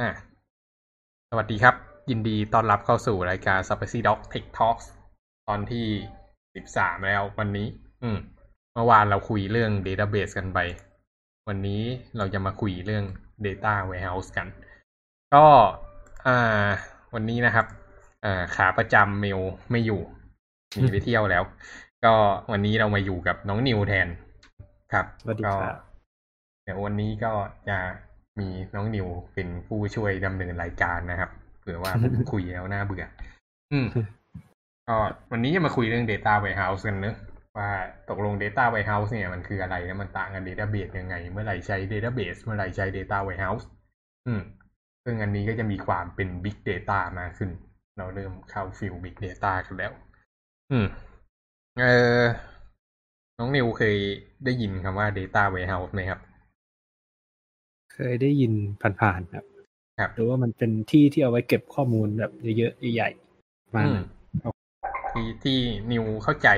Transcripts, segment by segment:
อ่าสวัสดีครับ ยินดีต้อนรับเข้าสู่รายการ s p a c y Dog Tech Talks ตอนที่สิบสามแล้ววันนี้ อืมเมื่อวานเราคุยเรื่อง Database กันไป วันนี้เราจะมาคุยเรื่อง Data Warehouse กัน ก็อ่าวันนี้นะครับอ่าขาประจำเมลไม่อยู่หนีไปเที่ยวแล้ว ก็วันนี้เรามาอยู่กับน้องนิวแทน ครับ สวัสดีก็ครับเดี๋ยววันนี้ก็จะ มีน้องนิวเป็นผู้ช่วยดำเนินรายการนะครับเผื่อว่าผมคุยแล้วน่าเบื่อ อืมก็วันนี้จะมาคุยเรื่อง Data Warehouse กันเนอะว่าตกลง Data Warehouse เนี่ยมันคืออะไรแล้วมันต่างกัน Database ยังไง เมื่อไหร่ใช้ Database เมื่อไหร่ใช้ Data Warehouse อืมซึ่งอันนี้ก็จะมีความเป็น Big Data มากขึ้น เราเริ่มเข้าฟิล Big Data กันแล้ว อืม เออน้องนิวเคยได้ยินคำว่า Data Warehouse ไหมครับ เคยได้ยินผ่านๆครับครับหรือว่ามันเป็นที่ที่เอาไว้เก็บข้อมูลแบบเยอะๆใหญ่ๆประมาณอืมนั้นที่ที่นิวเข้าใจ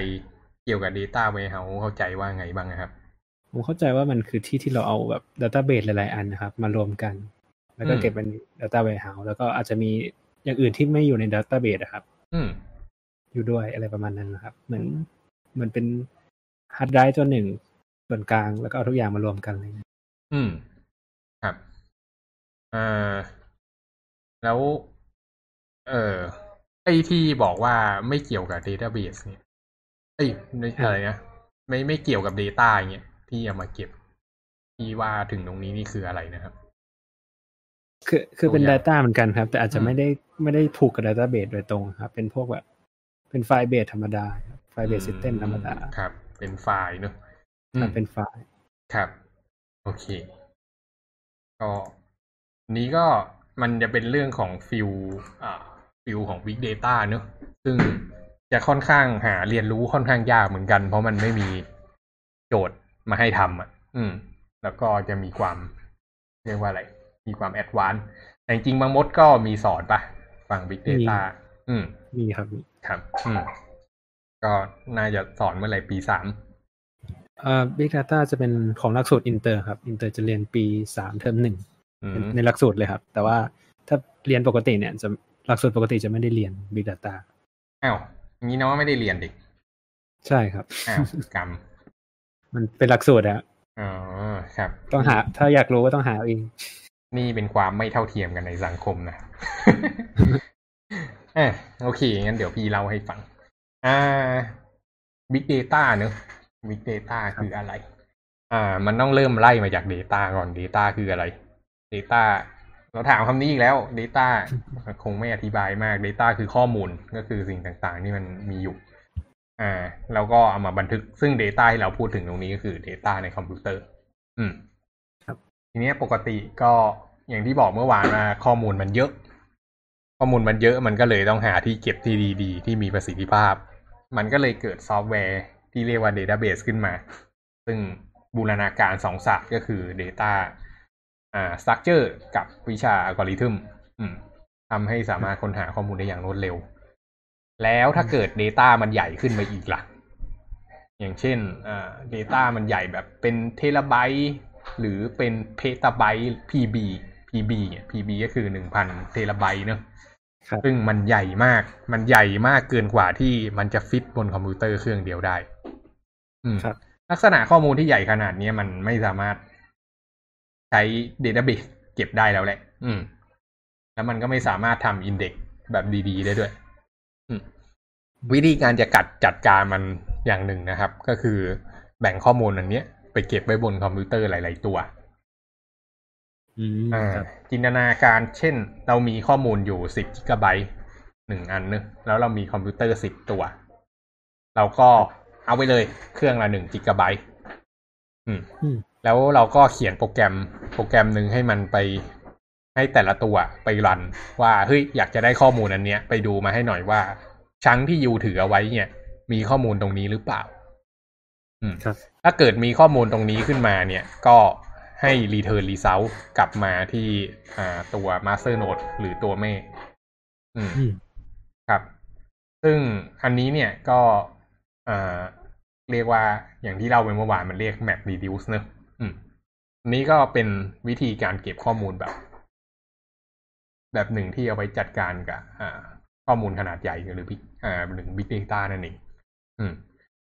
เกี่ยวกับ Data Warehouse เข้าใจว่าไงบ้างนะครับ ผมเข้าใจว่ามันคือที่ที่เราเอาแบบดัตต้าเบสหลายๆ อันนะครับ มารวมกัน แล้วก็อืมเก็บเป็นดัตต้าเบสเฮาแล้วก็อาจจะมีอย่างอื่นที่ไม่อยู่ใน database ครับ อืมอยู่ด้วยอะไรประมาณนั้นนะครับ เหมือนเหมือนเป็นฮาร์ดไดรฟ์ตัวหนึ่งส่วนกลางแล้วก็เอาทุกอย่างมารวมกันอะไรเลยอืม ครับอ่าแล้ว เออ ไอ้ที่บอกว่าไม่เกี่ยวกับ Database เนี่ยเอ้ยไม่อะไรนะไม่ไม่เกี่ยวกับ Data อย่างเงี้ยที่เอามาเก็บ ที่ว่าถึงตรงนี้นี่คืออะไรนะครับ คือคือเป็นตัวอย่าง Data เหมือนกันครับ แต่อาจจะอืมไม่ได้ไม่ได้ผูกกับ database โดยตรงครับ เป็นพวกแบบ เป็น file-based ธรรมดาครับ file-based system ธรรมดา ครับ เป็นไฟล์เนอะอืมครับเป็นไฟล์ ครับ โอเค ก็นี้ก็มันจะเป็นเรื่องของ field อ่า field ของ Big Data เนอะซึ่งจะค่อนข้างหาเรียนรู้ค่อนข้างยากเหมือนกัน เพราะมันไม่มีโจทย์มาให้ทำอะ อืม แล้วก็จะมีความเรียกว่าอะไร มีความ advance แต่จริงๆบางมดก็มีสอนปะฝั่ง Big Data อืม มีครับมีครับ อืม ก็น่าจะสอนเมื่อไหร่ปีสามเอ่อ Big Data จะเป็นของหลักสูตรอินเตอร์ครับอินเตอร์จะเรียนปีสามเทอมหนึ่งอืมในหลักสูตรเลยครับ แต่ว่าถ้าเรียนปกติเนี่ยจะหลักสูตรปกติจะไม่ได้เรียน Big Data อ้าวอย่างนี้น้องไม่ได้เรียนดิใช่ครับอ้าวกรรมมันเป็นหลักสูตรอะอ๋อครับ ต้องหา ถ้าอยากรู้ก็ต้องหาเอาเองนี่เป็นความไม่เท่าเทียมกันในสังคมนะอะโอเคงั้นเดี๋ยวพี่เล่าให้ฟังอ่า Big Data เนอะ Big Data คืออะไร อ่า มันต้องเริ่มไล่มาจาก Data ก่อน Data คืออะไร Data เราถามคำนี้อีกแล้ว Data คงไม่อธิบายมาก Data คือข้อมูลก็คือสิ่งต่างๆ ที่มันมีอยู่ อ่า แล้วก็เอามาบันทึกซึ่ง Data ที่เราพูดถึงตรงนี้ก็คือ Data ในคอมพิวเตอร์ อืมทีเนี้ยปกติก็อย่างที่บอกเมื่อวานว่าข้อมูลมันเยอะ ข้อมูลมันเยอะมันก็เลยต้องหาที่เก็บที่ดี ๆ ที่มีประสิทธิภาพ มันก็เลยเกิดซอฟต์แวร์ ที่เรียกว่า Database ขึ้นมา ซึ่งบูรณาการสองศาสตร์ก็คือ Data อ่า Structure กับวิชาอัลกอริทึมอืมทำให้สามารถค้นหาข้อมูลได้อย่างรวดเร็ว แล้วถ้าเกิด Data มันใหญ่ขึ้นไปอีกล่ะ อย่างเช่นอ่า Data มันใหญ่แบบเป็นเทราไบต์หรือเป็นเพตาไบต์ PB PB เนี่ย PB ก็คือหนึ่งพันเทราไบต์เนอะครับซึ่งมันใหญ่มาก มันใหญ่มากเกินกว่าที่มันจะฟิตบนคอมพิวเตอร์เครื่องเดียวได้อืม ครับลักษณะข้อมูลที่ใหญ่ขนาดนี้มันไม่สามารถใช้ database เก็บได้แล้วแหละ อืม แล้วมันก็ไม่สามารถทำ index แบบดีๆ ได้ด้วยอืมวิธีการจะกัดจัดการมันอย่างหนึ่งนะครับ ก็คือแบ่งข้อมูลอันเนี้ยไปเก็บไว้บนคอมพิวเตอร์หลาย ๆ ตัวอืมอ่าครับจินตนาการเช่น เรามีข้อมูลอยู่สิบกิกะไบต์หนึ่งอันนึงแล้วเรามีคอมพิวเตอร์สิบตัว เราก็ เอาไปเลยเครื่องละหนึ่งกิกะไบต์อืมอืม แล้วเราก็เขียนโปรแกรมโปรแกรมหนึ่งให้มันไปให้แต่ละตัวไปรัน ว่าเฮ้ยอยากจะได้ข้อมูลอันเนี้ย ไปดูมาให้หน่อยว่า ชั้งที่ยูถือเอาไว้เนี่ย มีข้อมูลตรงนี้หรือเปล่า อืมครับถ้าเกิดมีข้อมูลตรงนี้ขึ้นมาเนี่ย ก็ให้ return result กลับมาที่อ่าตัว master node หรือตัวแม่ อืมอืมครับ ซึ่งอันนี้เนี่ยก็ อ่าเรียกว่าอย่างที่เล่าไปเมื่อวานมันเรียก map reduce เนอะอืมอันนี้ก็เป็นวิธีการเก็บข้อมูลแบบ แบบหนึ่งที่เอาไว้จัดการกับอ่าข้อมูลขนาดใหญ่หรือ big อ่าหนึ่ง big data นั่นเองอืม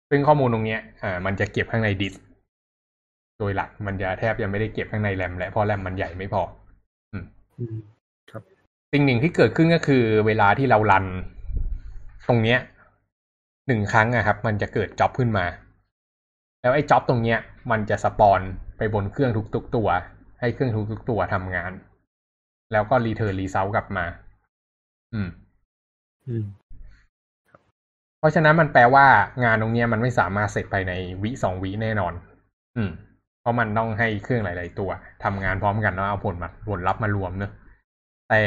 ซึ่งข้อมูลตรงเนี้ยอ่ามันจะเก็บข้างในดิสก์โดยหลักมันจะแทบจะไม่ได้เก็บข้างในแรมและเพราะแรมมันใหญ่ไม่พอ อืมสิ่งหนึ่งที่เกิดขึ้นก็คือ เวลาที่เรา run ตรงเนี้ย หนึ่งครั้งอะครับ มันจะเกิด job ขึ้นมา แล้วไอ้ job ตรงเนี้ย มันจะ spawn ไปบนเครื่องทุกๆตัว ให้เครื่องทุกๆตัวทำงาน แล้วก็ return result กลับมา อืม อืม เพราะฉะนั้นมันแปลว่างานตรงเนี้ยมันไม่สามารถเสร็จภายในวิสองวิแน่นอน อืม เพราะมันต้องให้เครื่องหลาย ๆ ตัวทำงานพร้อมกันแล้วเอาผลมาผลลัพธ์มารวมเนอะแต่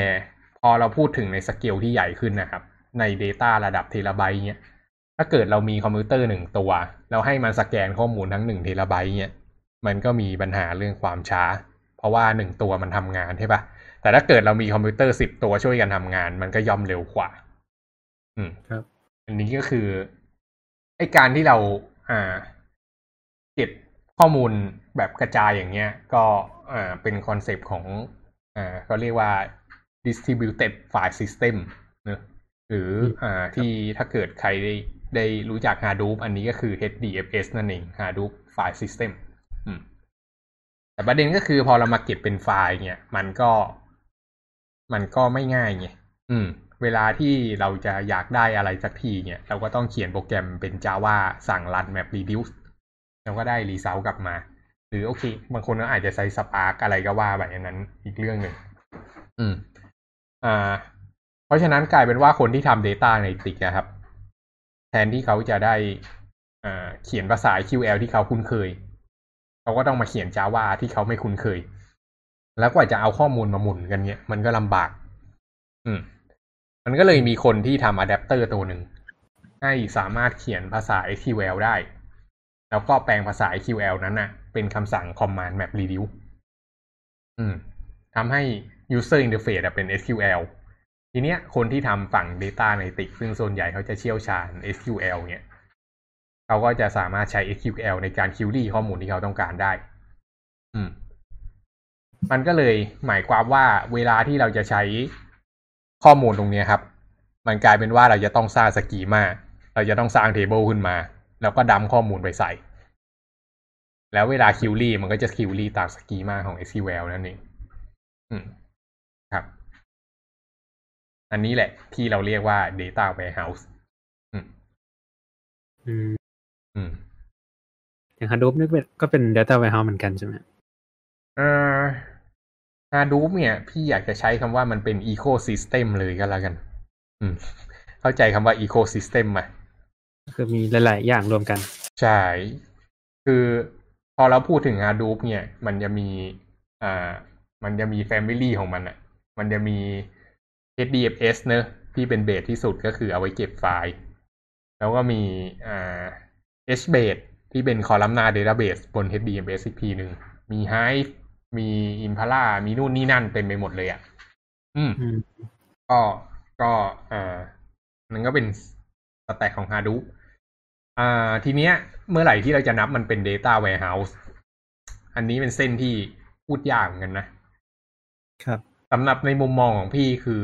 พอเราพูดถึงในสเกลที่ใหญ่ขึ้นนะครับ ใน Data ระดับเทราไบต์เนี้ย ถ้าเกิดเรามีคอมพิวเตอร์หนึ่งตัวแล้วให้มันสแกนข้อมูลทั้งหนึ่งเทราไบต์เนี้ยมันก็มีปัญหาเรื่องความช้า เพราะว่าหนึ่งตัวมันทำงานใช่ปะแต่ถ้าเกิดเรามีคอมพิวเตอร์สิบตัวช่วยกันทำงาน มันก็ย่อมเร็วกว่า อืมครับ อันนี้ก็คือไอการที่เราอ่าเก็บข้อมูลแบบกระจายอย่างเงี้ย ก็อ่าเป็น concept ของอ่าเขาเรียกว่า distributed file system เนอะหรืออ่าที่ถ้าเกิดใครได้ ได้รู้จัก Hadoop อันนี้ก็คือ HDFS นั่นเอง Hadoop File System อืมแต่ประเด็นก็คือพอเรามาเก็บเป็นไฟล์เนี่ย มันก็ มันก็ไม่ง่ายไงอืม เวลาที่เราจะอยากได้อะไรสักทีเนี่ย เราก็ต้องเขียนโปรแกรมเป็น Java สั่ง run map reduce แล้วก็ได้ result กลับมา หรือโอเค บางคนก็อาจจะใช้ Spark อะไรก็ว่าแบบนั้นอีกเรื่องหนึ่งอืม อ่า เพราะฉะนั้นกลายเป็นว่าคนที่ทำ Data Analytics นะครับ แทนที่เขาจะได้อ่าเขียนภาษา SQL ที่เขาคุ้นเคย เขาก็ต้องมาเขียน Java ที่เขาไม่คุ้นเคย แล้วกว่าจะเอาข้อมูลมาหมุนกันเนี่ย มันก็ลำบาก อืม มันก็เลยมีคนที่ทำอะแดปเตอร์ตัวหนึ่ง ให้สามารถเขียนภาษา SQL ได้ แล้วก็แปลงภาษา SQL นั้นน่ะ เป็นคำสั่ง command map reduce อืมทำให้ user interface เป็น SQL ทีเนี้ยคนที่ทำฝั่ง Data Analytics ซึ่งส่วนใหญ่เขาจะเชี่ยวชาญ SQL เนี่ยเขาก็จะสามารถใช้ SQL ในการ query ข้อมูลที่เขาต้องการได้ อืม มันก็เลยหมายความว่าเวลาที่เราจะใช้ข้อมูลตรงเนี้ยครับ มันกลายเป็นว่าเราจะต้องสร้าง schema เราจะต้องสร้าง table ขึ้นมา แล้วก็ dump ข้อมูลไปใส่ แล้วเวลา query มันก็จะ query ตาม schema ของ SQL นั่นเอง อืม ครับ อันนี้แหละ ที่เราเรียกว่า Data Warehouse อืมอืมอืมอย่าง Hadoop นี่เป็นก็เป็น Data Warehouse เหมือนกันใช่ไหมเอ่อ Hadoop เนี่ย พี่อยากจะใช้คำว่ามันเป็น Ecosystem เลยก็แล้วกัน อืม เข้าใจคำว่า Ecosystem ไหมคือมีหลาย ๆ อย่างรวมกัน ใช่ คือพอเราพูดถึง Hadoop เนี่ย มันจะมี อ่า มันจะมี Family ของมันอะมันจะมี HDFS เนอะที่เป็นเบสที่สุดก็คือเอาไว้เก็บไฟล์ แล้วก็มีอ่า HBase ที่เป็น columnar database บน HDFS อีกทีหนึ่ง มี Hive มี Impala มีนู่นนี่นั่นเต็มไปหมดเลยอะอืมอืม ก็ก็อ่านั่นก็เป็นสแต็กของ Hadoop อ่า ทีเนี้ย เมื่อไหร่ที่เราจะนับมันเป็น Data Warehouse อันนี้เป็นเส้นที่พูดยากเหมือนกันนะ ครับสำหรับในมุมมองของพี่คือ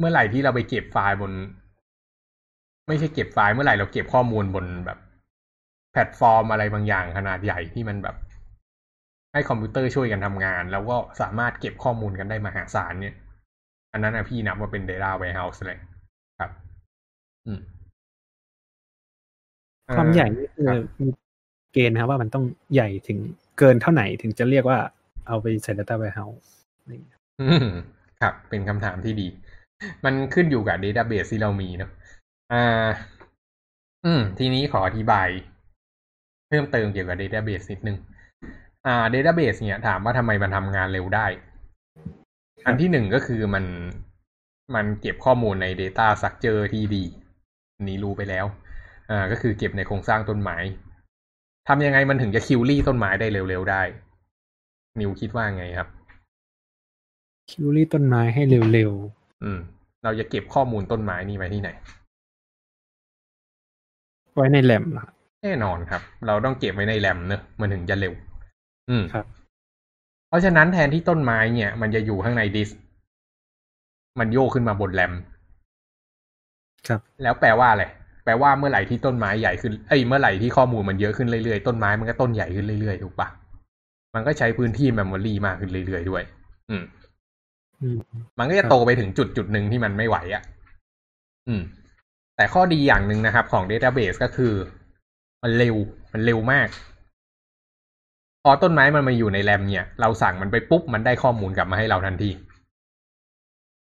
เมื่อไหร่ที่เราไปเก็บไฟล์บน ไม่ใช่เก็บไฟล์เมื่อไหร่เราเก็บข้อมูลบนแบบ แพลตฟอร์มอะไรบางอย่างขนาดใหญ่ที่มันแบบ ให้คอมพิวเตอร์ช่วยกันทำงาน แล้วก็สามารถเก็บข้อมูลกันได้มหาศาลเนี่ย อันนั้นนะพี่นับว่าเป็น Data Warehouse เลยครับ อืมความใหญ่นี่คือครับมีเกณฑ์นะครับว่ามันต้องใหญ่ถึงเกินเท่าไหนถึงจะเรียกว่าเอาไปใส่ Data Warehouse อะไรอย่างเงี้ยอืมครับ เป็นคำถามที่ดี มันขึ้นอยู่กับ Database ที่เรามีเนอะอ่า อืม ทีนี้ขออธิบาย เพิ่มเติมเกี่ยวกับ Database นิดนึง อ่า Database เนี่ย ถามว่าทำไมมันทำงานเร็วได้ อันที่หนึ่งก็คือมันมันเก็บข้อมูลใน Data Structure ที่ดีนนี้รู้ไปแล้ว อ่า ก็คือเก็บในโครงสร้างต้นไม้ทำยังไงมันถึงจะ query ต้นไม้ได้เร็วๆได้ นิวคิดว่าไงครับ query ต้นไม้ให้เร็ว อืม เราจะเก็บข้อมูลต้นไม้นี่ไว้ที่ไหนๆไว้ในแรมนะครับแน่นอนครับ เราต้องเก็บไว้ในแรมเนอะมันถึงจะเร็ว อืมครับ เพราะฉะนั้นแทนที่ต้นไม้เนี่ย มันจะอยู่ข้างในดิสก์มันโยกขึ้นมาบนแรมครับ แล้วแปลว่าอะไรแปลว่าเมื่อไหร่ที่ต้นไม้ใหญ่ขึ้นเอ้ยเมื่อไหร่ที่ข้อมูลมันเยอะขึ้นเรื่อยๆต้นไม้มันก็ต้นใหญ่ขึ้นเรื่อยๆถูกปะมันก็ใช้พื้นที่เมมโมรีมากขึ้นเรื่อยๆด้วย อืมอื มมันก็จะโตไปถึงจุดจุดหนึ่งที่มันไม่ไหวอะ่ะ อืม แต่ข้อดีอย่างหนึ่งนะครับ ของ Database ก็คือ มันเร็ว มันเร็วมาก พอต้นไม้มันมาอยู่ในแรมเนี่ย เราสั่งมันไปปุ๊บ มันได้ข้อมูลกลับมาให้เราทันที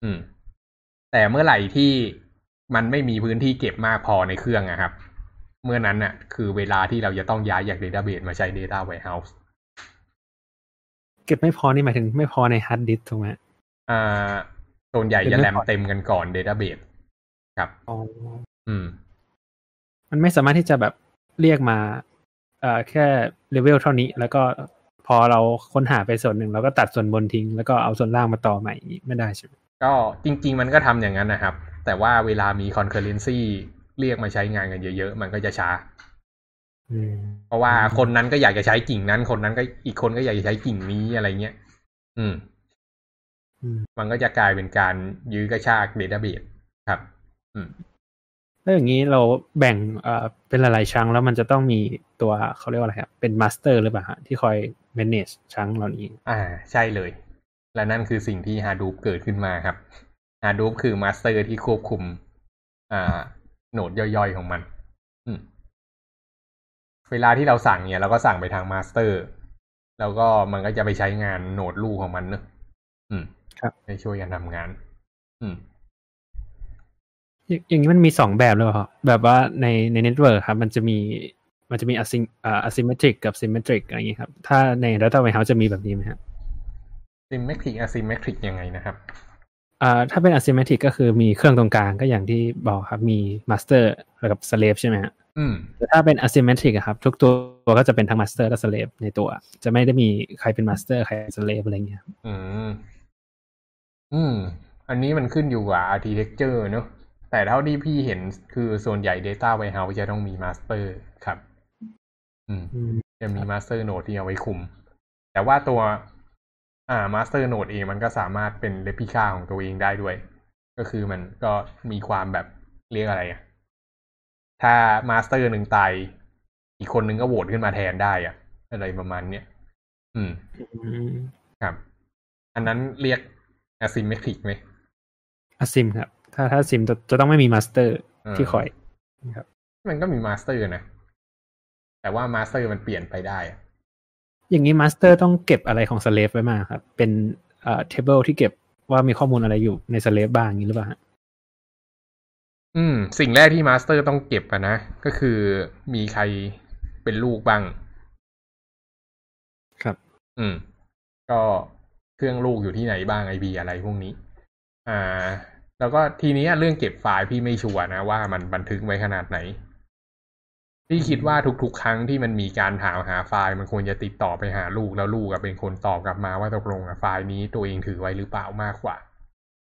อืม แต่เมื่อไหร่ที่มันไม่มีพื้นที่เก็บมากพอในเครื่องอะครับ เมื่อนั้นน่ะ คือเวลาที่เราจะต้องย้ายจาก Database มาใช้ Data Warehouse เก็บไม่พอนี่หมายถึงไม่พอในฮาร์ดดิสก์ถูกไหม อ่าส่วนใหญ่เก็บจะไม่แรมพอเต็มกันก่อน Database ครับอ๋ออืม มันไม่สามารถที่จะแบบเรียกมาเอ่อแค่เลเวลเท่านี้ แล้วก็พอเราค้นหาไปส่วนหนึ่งเราก็ตัดส่วนบนทิ้ง แล้วก็เอาส่วนล่างมาต่อใหม่อย่างนี้ไม่ได้ใช่ไหมก็จริง ๆ มันก็ทำอย่างนั้นนะครับ แต่ว่าเวลามี concurrency เรียกมาใช้งานกันเยอะๆ มันก็จะช้าอืมเพราะว่าคนนั้นก็อยากจะใช้กิ่งนั้น คนนั้นก็อีกคนก็อยากจะใช้กิ่งนี้อะไรเงี้ย อืมอื มมันก็จะกลายเป็นการยื้อกระชาก database ครับอืมแล้วอย่างนี้เราแบ่งเอ่อเป็นหลายๆชั้งแล้วมันจะต้องมีตัวเขาเรียกว่าอะไรครับเป็นมาสเตอร์หรือเปล่าฮะที่คอย manage ชั้งเหล่านี้ อ่า ใช่เลย และนั่นคือสิ่งที่ Hadoop เกิดขึ้นมาครับ Hadoop คือ master ที่ควบคุม อ่า node ย่อยๆของมันอืมเวลาที่เราสั่งเนี่ย เราก็สั่งไปทาง master แล้วก็มันก็จะไปใช้งาน node ลูกของมันเนอะอืม ครับให้ช่วยกันทำงาน อืมอย่างอย่างนี้มันมีสองแบบเลยเหรอครับแบบว่าในใน network ครับ มันจะมีมันจะมี asym อ่า asymmetric กับ symmetric อะไรอย่างนี้ครับ ถ้าใน data warehouse จะมีแบบนี้ไหมครับ symmetric asymmetric ยังไงนะครับอ่าถ้าเป็น asymmetric ก็คือมีเครื่องตรงกลางก็อย่างที่บอกครับ มี master แล้วกับ slave ใช่ไหมฮะอืมแต่ถ้าเป็น asymmetric อะครับ ทุกตัวก็จะเป็นทั้ง master และ slave ในตัว จะไม่ได้มีใครเป็น master ใครเป็น slave อะไรเงี้ยครับอืม อืม อันนี้มันขึ้นอยู่กับ architecture เนอะแต่เท่าที่พี่เห็นคือส่วนใหญ่ data warehouse จะต้องมี master ครับอืมอืม จะมี master node ที่เอาไว้คุม แต่ว่าตัว อ่า master node เองมันก็สามารถเป็น replica ของตัวเองได้ด้วย ก็คือมันก็มีความแบบเรียกอะไรอะถ้า master หนึ่งตาย อีกคนนึงก็โหวตขึ้นมาแทนได้อะอะไรประมาณเนี้ย อืมอืมครับ อันนั้นเรียก asymmetric ไหม asym ครับ ถ้าถ้า sim จะจะต้องไม่มี master อ่าที่คอยครับมันก็มี master นะ แต่ว่า master มันเปลี่ยนไปได้อะอย่างนี้ master ต้องเก็บอะไรของ slave ไว้มาครับ เป็นเอ่อ table ที่เก็บว่ามีข้อมูลอะไรอยู่ใน slave บ้างอย่างนี้หรือเปล่าฮะอืม สิ่งแรกที่ master ต้องเก็บอะนะ ก็คือมีใครเป็นลูกบ้าง ครับ อืม ก็ เครื่องลูกอยู่ที่ไหนบ้าง IP อะไรพวกนี้ อ่า แล้วก็ทีนี้เรื่องเก็บไฟล์พี่ไม่ชัวร์นะว่ามันบันทึกไว้ขนาดไหน พี่คิดว่าทุกๆ ครั้งที่มันมีการถามหาไฟล์มันควรจะติดต่อไปหาลูกแล้วลูกเป็นคนตอบกลับมาว่าตกลงอะไฟล์นี้ตัวเองถือไว้หรือเปล่ามากกว่า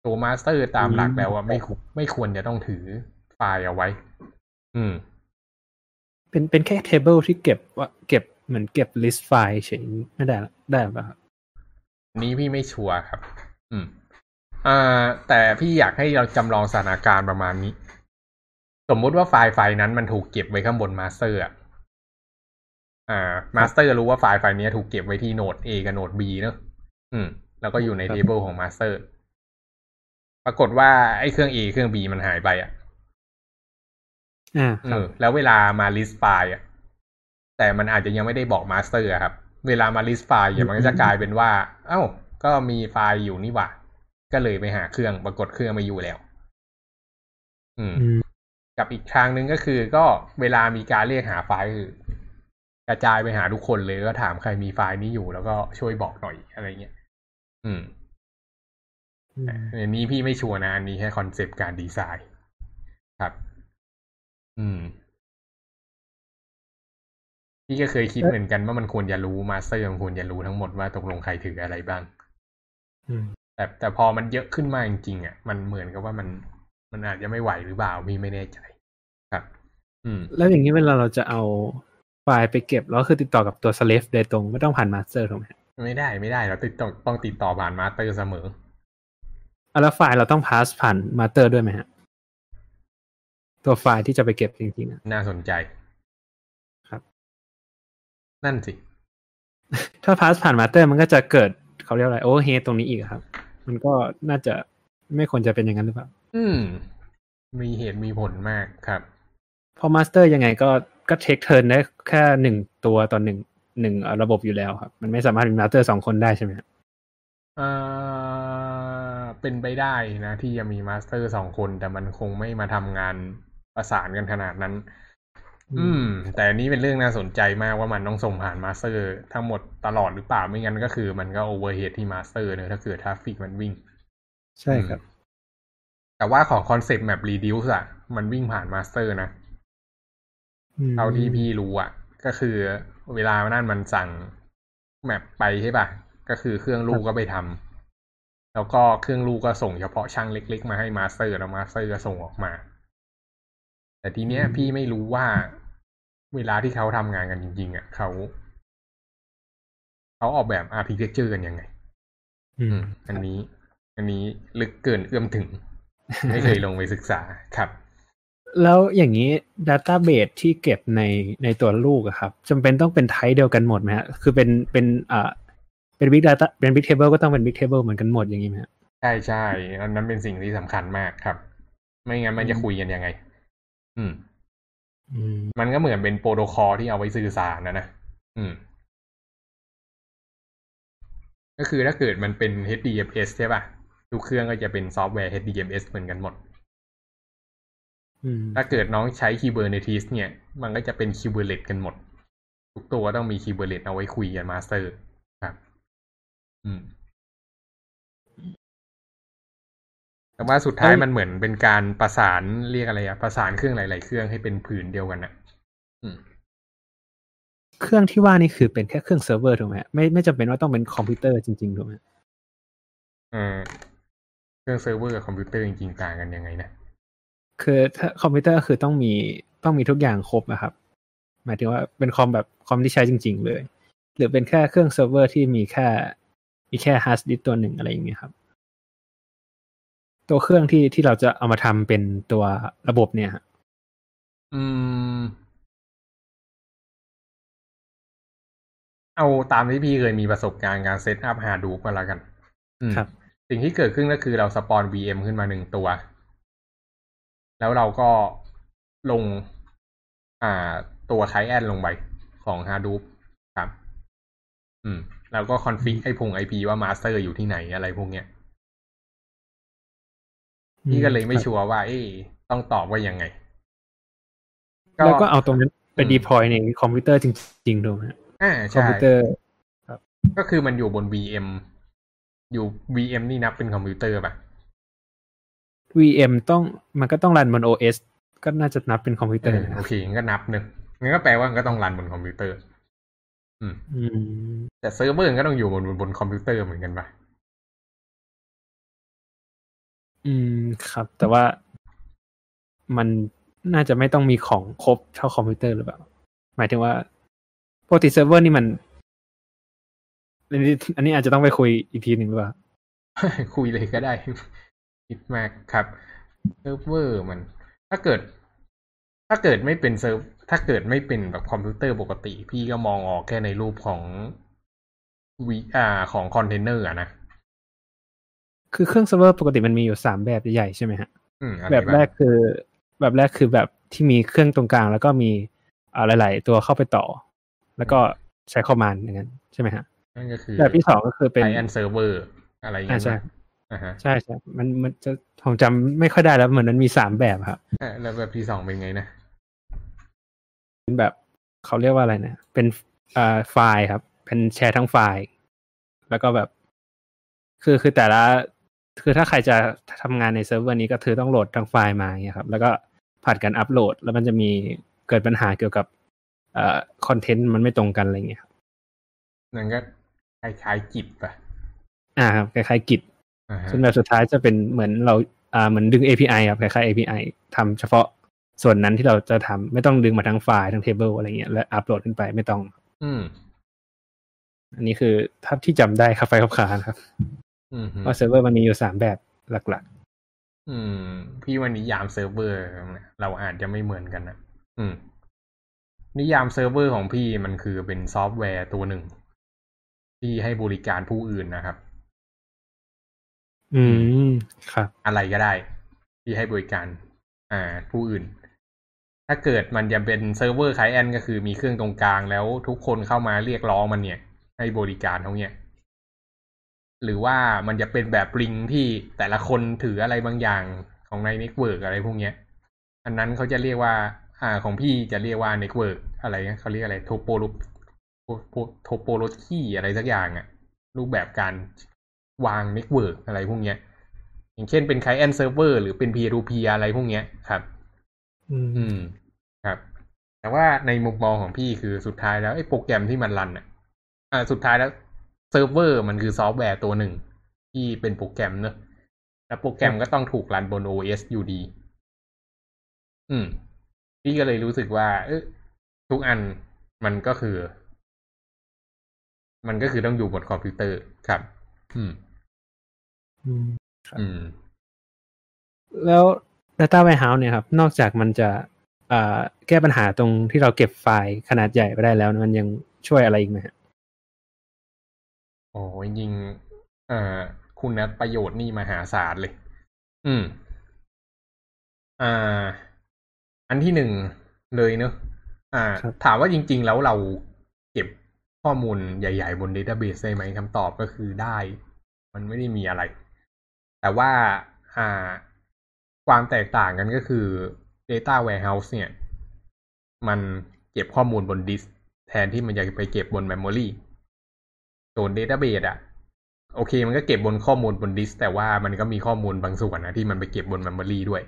ตัว master ตามหลักแล้วอะไม่ไม่ควรจะต้องถือไฟล์เอาไว้ อืม เป็นเป็นแค่ table ที่เก็บว่าเก็บเหมือนเก็บ list ไฟล์เฉยไม่ได้ได้ปล่าครับ นี้พี่ไม่ชัวร์ครับ อืม อ่า แต่พี่อยากให้เราจำลองสถานการณ์ประมาณนี้ สมมุติว่าไฟล์ไฟล์นั้นมันถูกเก็บไว้ข้างบน master อะอ่า master รู้ว่าไฟล์ไฟล์นี้ถูกเก็บไว้ที่ node A กับ node B เนอะอืม แล้วก็อยู่ในครับ table ของ master ปรากฏว่าไอ้เครื่อง A เครื่อง B มันหายไปอะอ่าเอครับอแล้วเวลามา list ไฟล์อะ แต่มันอาจจะยังไม่ได้บอกมาสเตอร์ครับ เวลามา list ไฟล์เนี่ยมันก็จะกลายเป็นว่า เอ้า ก็มีไฟล์อยู่นี่หว่า ก็เลยไปหาเครื่องปรากฏเครื่องไม่อยู่แล้วอืมอืม กับอีกทางหนึ่งก็คือ ก็เวลามีการเรียกหาไฟล์คือกระจายไปหาทุกคนเลยก็ถามใครมีไฟล์นี้อยู่แล้วก็ช่วยบอกหน่อยอะไรเงี้ย อืมอืมอันนี้พี่ไม่ชัวร์นะอันนี้แค่ concept การดีไซน์ ครับ อืม พี่ก็เคยคิดเหมือนกันว่ามันควรจะรู้ master มันควรจะรู้ทั้งหมดว่าตกลงใครถืออะไรบ้างอืมแต่แต่พอมันเยอะขึ้นมากจริงๆอะมันเหมือนกับว่ามันมันอาจจะไม่ไหวหรือเปล่าพี่ไม่แน่ใจครับ อืม แล้วอย่างนี้เวลาเราจะเอาไฟล์ไปเก็บแล้วคือติดต่อกับตัว slave โดยตรงไม่ต้องผ่าน master ถูกไหมฮะไม่ได้ไม่ได้เราติดต้องต้องติดต่อผ่าน master เสมออะแล้วไฟล์เราต้อง pass ผ่าน master ด้วยไหมฮะ ตัวไฟล์ที่จะไปเก็บจริงๆอะน่าสนใจครับ นั่นสิ ถ้า pass ผ่าน master มันก็จะเกิดเขาเรียกอะไร overhead ตรงนี้อีกอะครับ มันก็น่าจะไม่ควรจะเป็นอย่างนั้นหรือเปล่า อืม มีเหตุมีผลมากครับเพราะ master ยังไงก็ก็ take turn ได้แค่หนึ่งตัวต่อหนึ่งหนึ่งระบบอยู่แล้วครับ มันไม่สามารถเป็น master สองคนได้ใช่ไหมครับเอ่อเป็นไปได้นะ ที่จะมี master สองคน แต่มันคงไม่มาทำงานประสานกันขนาดนั้น อืม แต่อันนี้เป็นเรื่องน่าสนใจมากว่ามันต้องส่งผ่าน master ทั้งหมดตลอดหรือเปล่าไม่งั้นก็คือมันก็ overhead ที่ master เนอะถ้าเกิด traffic มันวิ่ง ใช่ครับ แต่ว่าของ concept MapReduce อะมันวิ่งผ่าน master นะอืมเท่าที่พี่รู้อะก็คือเวลานั่นมันสั่ง map ไปใช่ป่ะ ก็คือเครื่องลูกก็ไปทำแล้วก็เครื่องลูกก็ส่งเฉพาะ chunk เล็ก ๆ มาให้ master แล้ว master ก็ส่งออกมา แต่ทีเนี้ยพี่ไม่รู้ว่า เวลาที่เขาทำงานกันจริง ๆอะเขาเขาออกแบบอาร์ i ิเ c เจอร์กันยังไง อือืมมอันนี้ อันนี้ลึกเกินเอื้อมถึง ไม่เคยลงไปศึกษาครับ แล้วอย่างนี้ Database ที่เก็บในในตัวลูกอะครับจำเป็นต้องเป็นไทป์เดียวกันหมดไหมฮะคือเป็นเป็นอ่าเป็น Big Data เป็น Big Table ก็ต้องเป็น Big Table เหมือนกันหมดอย่างนี้ไหมฮะใช่ใช่อันนั้นเป็นสิ่งที่สำคัญมากครับ ไม่งั้นมันจะคุยกันยังไง อืมอื มมันก็เหมือนเป็นโปรโตคอลที่เอาไว้สื่อสารนะนะอืม ก็คือถ้าเกิดมันเป็น HDFS ใช่ป่ะ ทุกเครื่องก็จะเป็นซอฟต์แวร์ HDFS เหมือนกันหมดอืมถ้าเกิดน้องใช้ Kubernetes เนี่ย มันก็จะเป็น Kubernetes กันหมด ทุกตัวต้องมี Kubernetes เอาไว้คุยกัน master ครับ อืม แต่ว่าสุดท้ายมันเหมือนเป็นการประสานเรียกอะไรอะประสานเครื่องหลาย ๆ เครื่องให้เป็นผืนเดียวกันนะอืมเครื่องที่ว่านี่คือเป็นแค่เครื่องเซิร์ฟเวอร์ถูกไหมฮะไม่ไม่จำเป็นว่าต้องเป็นคอมพิวเตอร์จริงๆถูกไหมเออเครื่องเซิร์ฟเวอร์กับคอมพิวเตอร์จริงๆต่างกันยังไงนะคือถ้าคอมพิวเตอร์คือต้องมีต้องมีทุกอย่างครบนะครับ หมายถึงว่าเป็นคอมแบบคอมที่ใช้จริง ๆ เลย หรือเป็นแค่เครื่องเซิร์ฟเวอร์ที่มีแค่มีแค่ harddisk ตัวหนึ่งอะไรอย่างเงี้ยครับ ตัวเครื่องที่ที่เราจะเอามาทำเป็นตัวระบบเนี่ยฮะอืม เอาตามที่พี่เคยมีประสบการณ์การ setup Hadoop มาแล้วกันอืมครับ สิ่งที่เกิดขึ้นก็คือเราสปอน VM ขึ้นมาหนึ่งตัว แล้วเราก็ลง อ่า ตัว client ลงไปของ Hadoop ครับ อืม แล้วก็ config ไอ้พวก IP ว่า master อยู่ที่ไหนอะไรพวกเนี้ย พี่ก็เลยไม่ชัวร์ว่าเอ๊ะต้องตอบว่ายังไง แล้วก็เอาตรงนั้นไปอืม deploy ในคอมพิวเตอร์จริงๆถูกไหมฮะอ่าคอมใช่พิวเตอร์ก็คือมันอยู่บน VM อยู่ VM นี่นับเป็นคอมพิวเตอร์ป่ะ VM ต้องมันก็ต้องรันบน OS ก็น่าจะนับเป็นคอมพิวเตอร์อะนะโอเคงั้นก็นับเนอะงั้นก็แปลว่ามันก็ต้อง run บนคอมพิวเตอร์ อืมอืมแต่เซิร์ฟเวอร์ก็ต้องอยู่บนบนบนคอมพิวเตอร์เหมือนกันป่ะ อืมครับ แต่ว่ามันน่าจะไม่ต้องมีของครบเท่าคอมพิวเตอร์หรือเปล่า หมายถึงว่าปกติเซิร์ฟเวอร์นี่มัน อันนี้อันนี้อาจจะต้องไปคุยอีกทีหนึ่งหรือเปล่า คุยเลยก็ได้คิดมากครับเซิร์ฟเวอร์มัน ถ้าเกิด ถ้าเกิดไม่เป็น serv ถ้าเกิดไม่เป็นแบบคอมพิวเตอร์ปกติ พี่ก็มองออกแค่ในรูปของวีอาของคอนเทนเนอร์อะนะ คือเครื่องเซิร์ฟเวอร์ปกติมันมีอยู่สามแบบใหญ่ๆใช่ไหมฮะอืมอะไรแบบแรกคือ แบบแรกคือแบบที่มีเครื่องตรงกลาง แล้วก็มีอ่าหลายๆตัวเข้าไปต่อ แล้วก็ใช้ command อย่างนั้นใช่ไหมฮะนั่นก็คือแบบที่สองก็คือเป็น client serverอะไรอย่างเงี้ยอ่าใช่อ่าฮะใช่ใช่มันมันจะผมจำไม่ค่อยได้แล้วเหมือนมันมีสามแบบครับอ่าแล้วแบบที่สองเป็นไงนะเป็นแบบเขาเรียกว่าอะไรนะเป็นอ่าไฟล์ครับ เป็นแชร์ทั้งไฟล์ แล้วก็แบบ คือคือแต่ละ คือถ้าใครจะทำงานในเซิร์ฟเวอร์นี้ก็คือต้องโหลดทั้งไฟล์มาอย่างเงี้ยครับ แล้วก็ผลัดกันอัปโหลด แล้วมันจะมีเกิดปัญหาเกี่ยวกับเอ่อ content มันไม่ตรงกันอะไรเงี้ยครับนั่นก็คล้ายๆ Git ป่ะ อ่าครับคล้ายๆ Git อ่าฮะส่วนแบบสุดท้ายจะเป็นเหมือนเราอ่าเหมือนดึง API ครับคล้ายๆ API ทำเฉพาะส่วนนั้นที่เราจะทำไม่ต้องดึงมาทั้งไฟล์ทั้ง table อะไรเงี้ยและอัปโหลดขึ้นไปไม่ต้อง อืม อันนี้คือถ้าที่จำได้ครับไฟล์ขับคานะครับ อืมฮึว่าเซิร์ฟเวอร์มันมีอยู่สามแบบหลักอืม พี่ว่านิยามเซิร์ฟเวอร์เราอาจจะไม่เหมือนกันนะอืม นิยามเซิร์ฟเวอร์ของพี่มันคือเป็นซอฟต์แวร์ตัวหนึ่ง ที่ให้บริการผู้อื่นนะครับๆอืม ครับ อะไรก็ได้ ที่ให้บริการ อ่า ผู้อื่น ถ้าเกิดมันจะเป็น server client ก็คือมีเครื่องตรงกลางแล้วทุกคนเข้ามาเรียกร้องมันเนี่ย ให้บริการเขาเนี่ย หรือว่ามันจะเป็นแบบ ring ที่แต่ละคนถืออะไรบางอย่างของใน network อะไรพวกเนี้ย อันนั้นเขาจะเรียกว่า อ่าของพี่จะเรียกว่า network อะไรนะเขาเรียกอะไร topolo- topology อะไรสักอย่างอะรูปแบบการวาง network อะไรพวกเนี้ย อย่างเช่นเป็น client server หรือเป็น peer to peer อะไรพวกเนี้ยครับอืมอืมครับ แต่ว่าในมุมมองของพี่คือสุดท้ายแล้วไอ้โปรแกรมที่มัน run อะ อ่า สุดท้ายแล้ว เซิร์ฟเวอร์มันคือซอฟต์แวร์ตัวหนึ่ง ที่เป็นโปรแกรมเนอะแล้วโปรแกรมก็ต้องถูก run บน OS อยู่ดี อืม พี่ก็เลยรู้สึกว่า เออทุกอันมันก็คือ มันก็คือต้องอยู่บนคอมพิวเตอร์ครับ อืม อืมอืม แล้ว Data Warehouse เนี่ยครับ นอกจากมันจะเอ่อแก้ปัญหาตรงที่เราเก็บไฟล์ขนาดใหญ่ไปได้แล้ว มันยังช่วยอะไรอีกไหมฮะ โอ้จริงๆเอ่อคุณนัทประโยชน์นี่มหาศาลเลย อืม อ่า อันที่หนึ่งเลยเนอะอ่าครับถามว่าจริง ๆ แล้วเราเก็บข้อมูลใหญ่ ๆ บน Database ได้ไหมคำตอบก็คือได้ มันไม่ได้มีอะไร แต่ว่าอ่า ความแตกต่างกันก็คือ Data Warehouse เนี่ย มันเก็บข้อมูลบนดิสก์แทนที่มันจะไปเก็บบน Memory ส่วน Database อะโอเค มันก็เก็บบนข้อมูลบนดิสก์แต่ว่ามันก็มีข้อมูลบางส่วนนะที่มันไปเก็บบน Memory ด้วย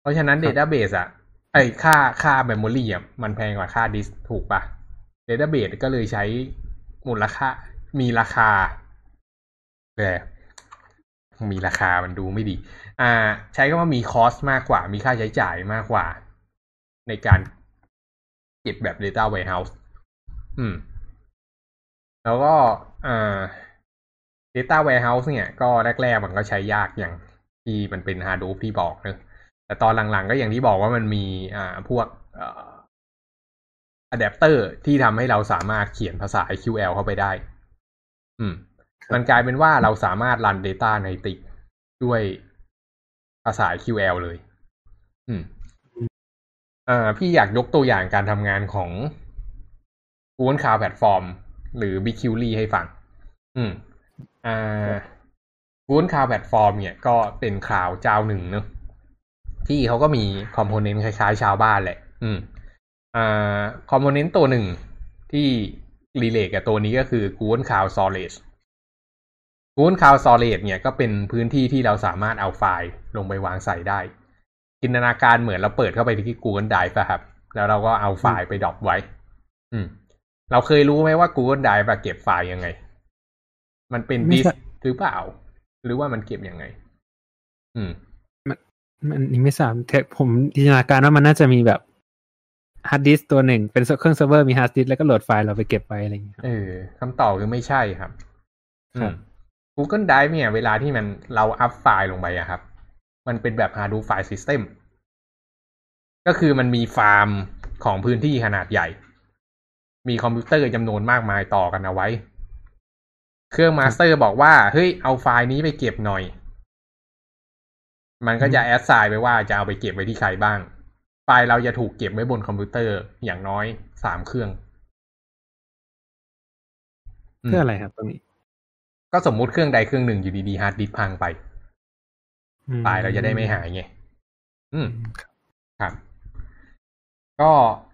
เพราะฉะนั้นครับ Database อะไอค่าค่า Memory อะมันแพงกว่าค่าดิสก์ถูกปะ Database ก็เลยใช้มูลค่ามีราคาแต่มีราคามันดูไม่ดี อ่า ใช้คำว่ามีคอสมากกว่า มีค่าใช้จ่ายมากกว่า ในการเก็บแบบ Data Warehouse อืม แล้วก็อ่า Data Warehouse เนี่ย ก็แรกๆมันก็ใช้ยากอย่างที่มันเป็น Hadoop ที่บอกเนอะแต่ตอนหลังๆก็อย่างที่บอกว่ามันมีอ่าพวกเอ่ออะแดปเตอร์ที่ทำให้เราสามารถเขียนภาษา SQL เข้าไปได้ อืม มันกลายเป็นว่าเราสามารถรัน Data ในติกด้วยภาษา SQL เลย อืมอ่าพี่อยากยกตัวอย่างการทำงานของ Google Cloud Platform หรือ BigQuery ให้ฟัง อืม อ่า Google Cloud Platform เนี่ยก็เป็นคลาวเจ้าหนึ่งเนอะที่เขาก็มีคอมโพเนนต์คล้ายๆ ชาวบ้านแหละ อืม อ่า component ตัวหนึ่งที่ relate กับตัวนี้ก็คือ Google Cloud Storage Google Cloud Storage เนี่ยก็เป็นพื้นที่ที่เราสามารถเอาไฟล์ลงไปวางใส่ได้จินตนาการเหมือนเราเปิดเข้าไปที่ Google Drive อะครับ แล้วเราก็เอาไฟล์ไป drop ไว้ อืม เราเคยรู้ไหมว่า Google Drive อะเก็บไฟล์ยังไง มันเป็นไม่ดิสใช่หรือเปล่า หรือว่ามันเก็บยังไง อืม มันนี่ไม่ทราบแต่ผมจินตนาการว่ามันน่าจะมีแบบฮาร์ดดิสก์ตัวหนึ่ง เป็นเครื่องเซิร์ฟเวอร์มีฮาร์ดดิสก์แล้วก็โหลดไฟล์เราไปเก็บไว้อะไรอย่างเงี้ยครับเออคำตอบคือไม่ใช่ครับครับ อืม Google Drive เนี่ย เวลาที่มันเราอัพไฟล์ลงไปอะครับ มันเป็นแบบ Hadoop File System ก็คือมันมีฟาร์มของพื้นที่ขนาดใหญ่ มีคอมพิวเตอร์จำนวนมากมายต่อกันเอาไว้ เครื่อง master บอกว่า เฮ้ย เอาไฟล์นี้ไปเก็บหน่อย มันก็จะแอดไซน์ไปว่าจะเอาไปเก็บไว้ที่ใครบ้าง ไฟล์เราจะถูกเก็บไว้บนคอมพิวเตอร์อย่างน้อยสามเครื่อง เพื่ออะไรครับตรงนี้ ก็สมมุติเครื่องใดเครื่องหนึ่งอยู่ดีๆฮาร์ดดิสก์พังไปอืมไฟล์เราจะได้ไม่หายไง อืม ครับครับ ก็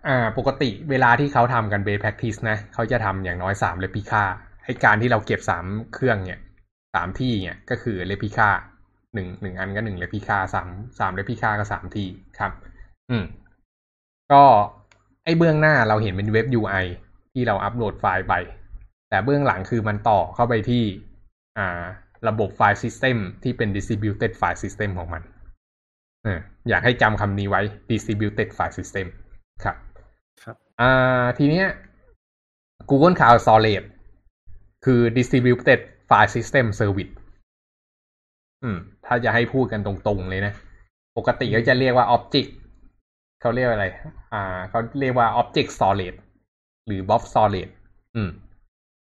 อ่าปกติเวลาที่เขาทำกัน best practice นะเขาจะทำอย่างน้อยสาม replica ไอการที่เราเก็บสามเครื่องเนี่ยสามที่เนี่ยก็คือเลปิค่าหนึ่งหนึ่งอันก็หนึ่งเลปิค่าสามสามเลปิค่าก็สามที่ครับ อืม ก็ไอเบื้องหน้าเราเห็นเป็นเว็บ UI ที่เราอัปโหลดไฟล์ไป แต่เบื้องหลังคือมันต่อเข้าไปที่อ่าระบบไฟล์ System ที่เป็น distributed file system ของมันเอออยากให้จำคำนี้ไว้ distributed file system ครับ ครับ อ่า ทีเนี้ย Google Cloud Storage คือ distributed file system service อืม ถ้าจะให้พูดกันตรงๆเลยนะ ปกติก็จะเรียกว่า Object เขาเรียกว่าอะไร อ่า เขาเรียกว่า Object Storage หรือ Blob Storage อืม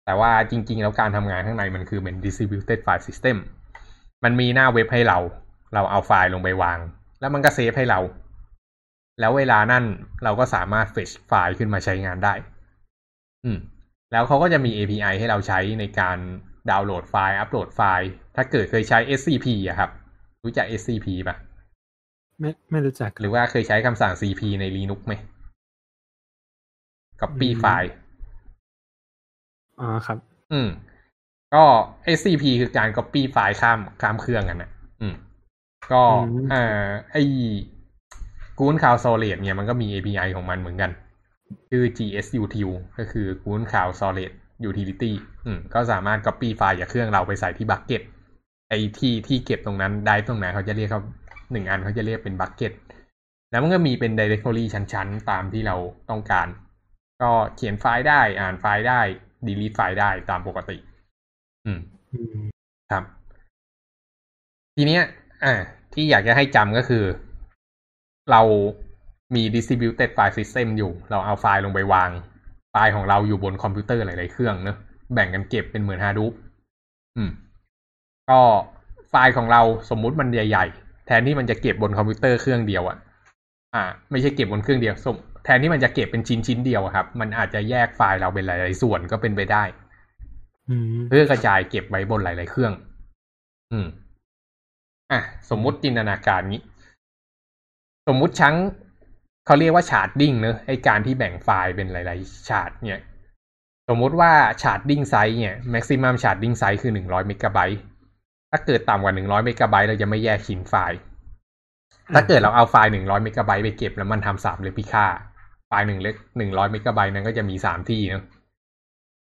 แต่ว่าจริง ๆ แล้วการทำงานข้างในมันคือเป็น Distributed File System มันมีหน้าเว็บให้เรา เราเอาไฟล์ลงไปวาง แล้วมันก็เซฟให้เรา แล้วเวลานั่นเราก็สามารถ fetch ไฟล์ขึ้นมาใช้งานได้ อืม แล้วเขาก็จะมี API ให้เราใช้ในการดาวน์โหลดไฟล์ อัปโหลดไฟล์ ถ้าเกิดเคยใช้ SCP อะครับ รู้จัก SCP ปะไม่ไม่รู้จัก หรือว่าเคยใช้คำสั่ง CP ใน Linux ไหม Copy อืมไฟล์ อ๋อครับ อืม ก็ SCP คือการ Copy ไฟล์ข้ามข้ามเครื่องกันนะอืม ก็อืมเอ่อไอ้ กูนคาวโซเลตเนี่ยมันก็มี API ของมันเหมือนกันชื่อ GSUtil ก็คือ g o o n Cloud Solid Utility อืมก็สามารถ Copy ไฟล์จากเครื่องเราไปใส่ที่ bucket ไอ้ที่ที่เก็บตรงนั้นได้ตรงไหนเขาจะเรียกเขาหนึ่งอันเขาจะเรียกเป็น bucket แล้วมันก็มีเป็น directory ชั้นๆ ตามที่เราต้องการ ก็เขียนไฟล์ได้อ่านไฟล์ได้ delete ไฟล์ได้ตามปกติ อืมอืมครับ ทีเนี้ย อ่า ที่อยากจะให้จำก็คือ เรามี distributed file system อยู่ เราเอาไฟล์ลงไปวาง ไฟล์ของเราอยู่บนคอมพิวเตอร์หลาย ๆ เครื่องเนอะแบ่งกันเก็บเป็นเหมือน Hadoop อืม ก็ไฟล์ของเราสมมุติมันใหญ่ ๆ แทนที่มันจะเก็บบนคอมพิวเตอร์เครื่องเดียวอะอ่า ไม่ใช่เก็บบนเครื่องเดียวสมแทนที่มันจะเก็บเป็นชิ้นชิ้นๆเดียวอะครับ มันอาจจะแยกไฟล์เราเป็นหลาย ๆ ส่วนก็เป็นไปได้อืมเพื่อกระจายเก็บไว้บนหลาย ๆ เครื่อง อืม อะ สมมุติจินตนาการนี้ สมมุติชั้งเขาเรียกว่า sharding เนอะไอการที่แบ่งไฟล์เป็นหลาย ๆ shard เนี่ยสมมุติว่า sharding size เนี่ย maximum ชาร์ดดิ้งไซส์คือหนึ่งร้อยเมกะไบต์ถ้าเกิดต่ำกว่าหนึ่งร้อยเมกะไบต์เราจะไม่แยกชิ้นไฟล์ ถ้าเกิดเราเอาไฟล์หนึ่งร้อยเมกะไบต์ไปเก็บแล้วมันทำสาม replica ไฟล์หนึ่งเล็กหนึ่งร้อยเมกะไบต์นั้นก็จะมีสามที่เนอะ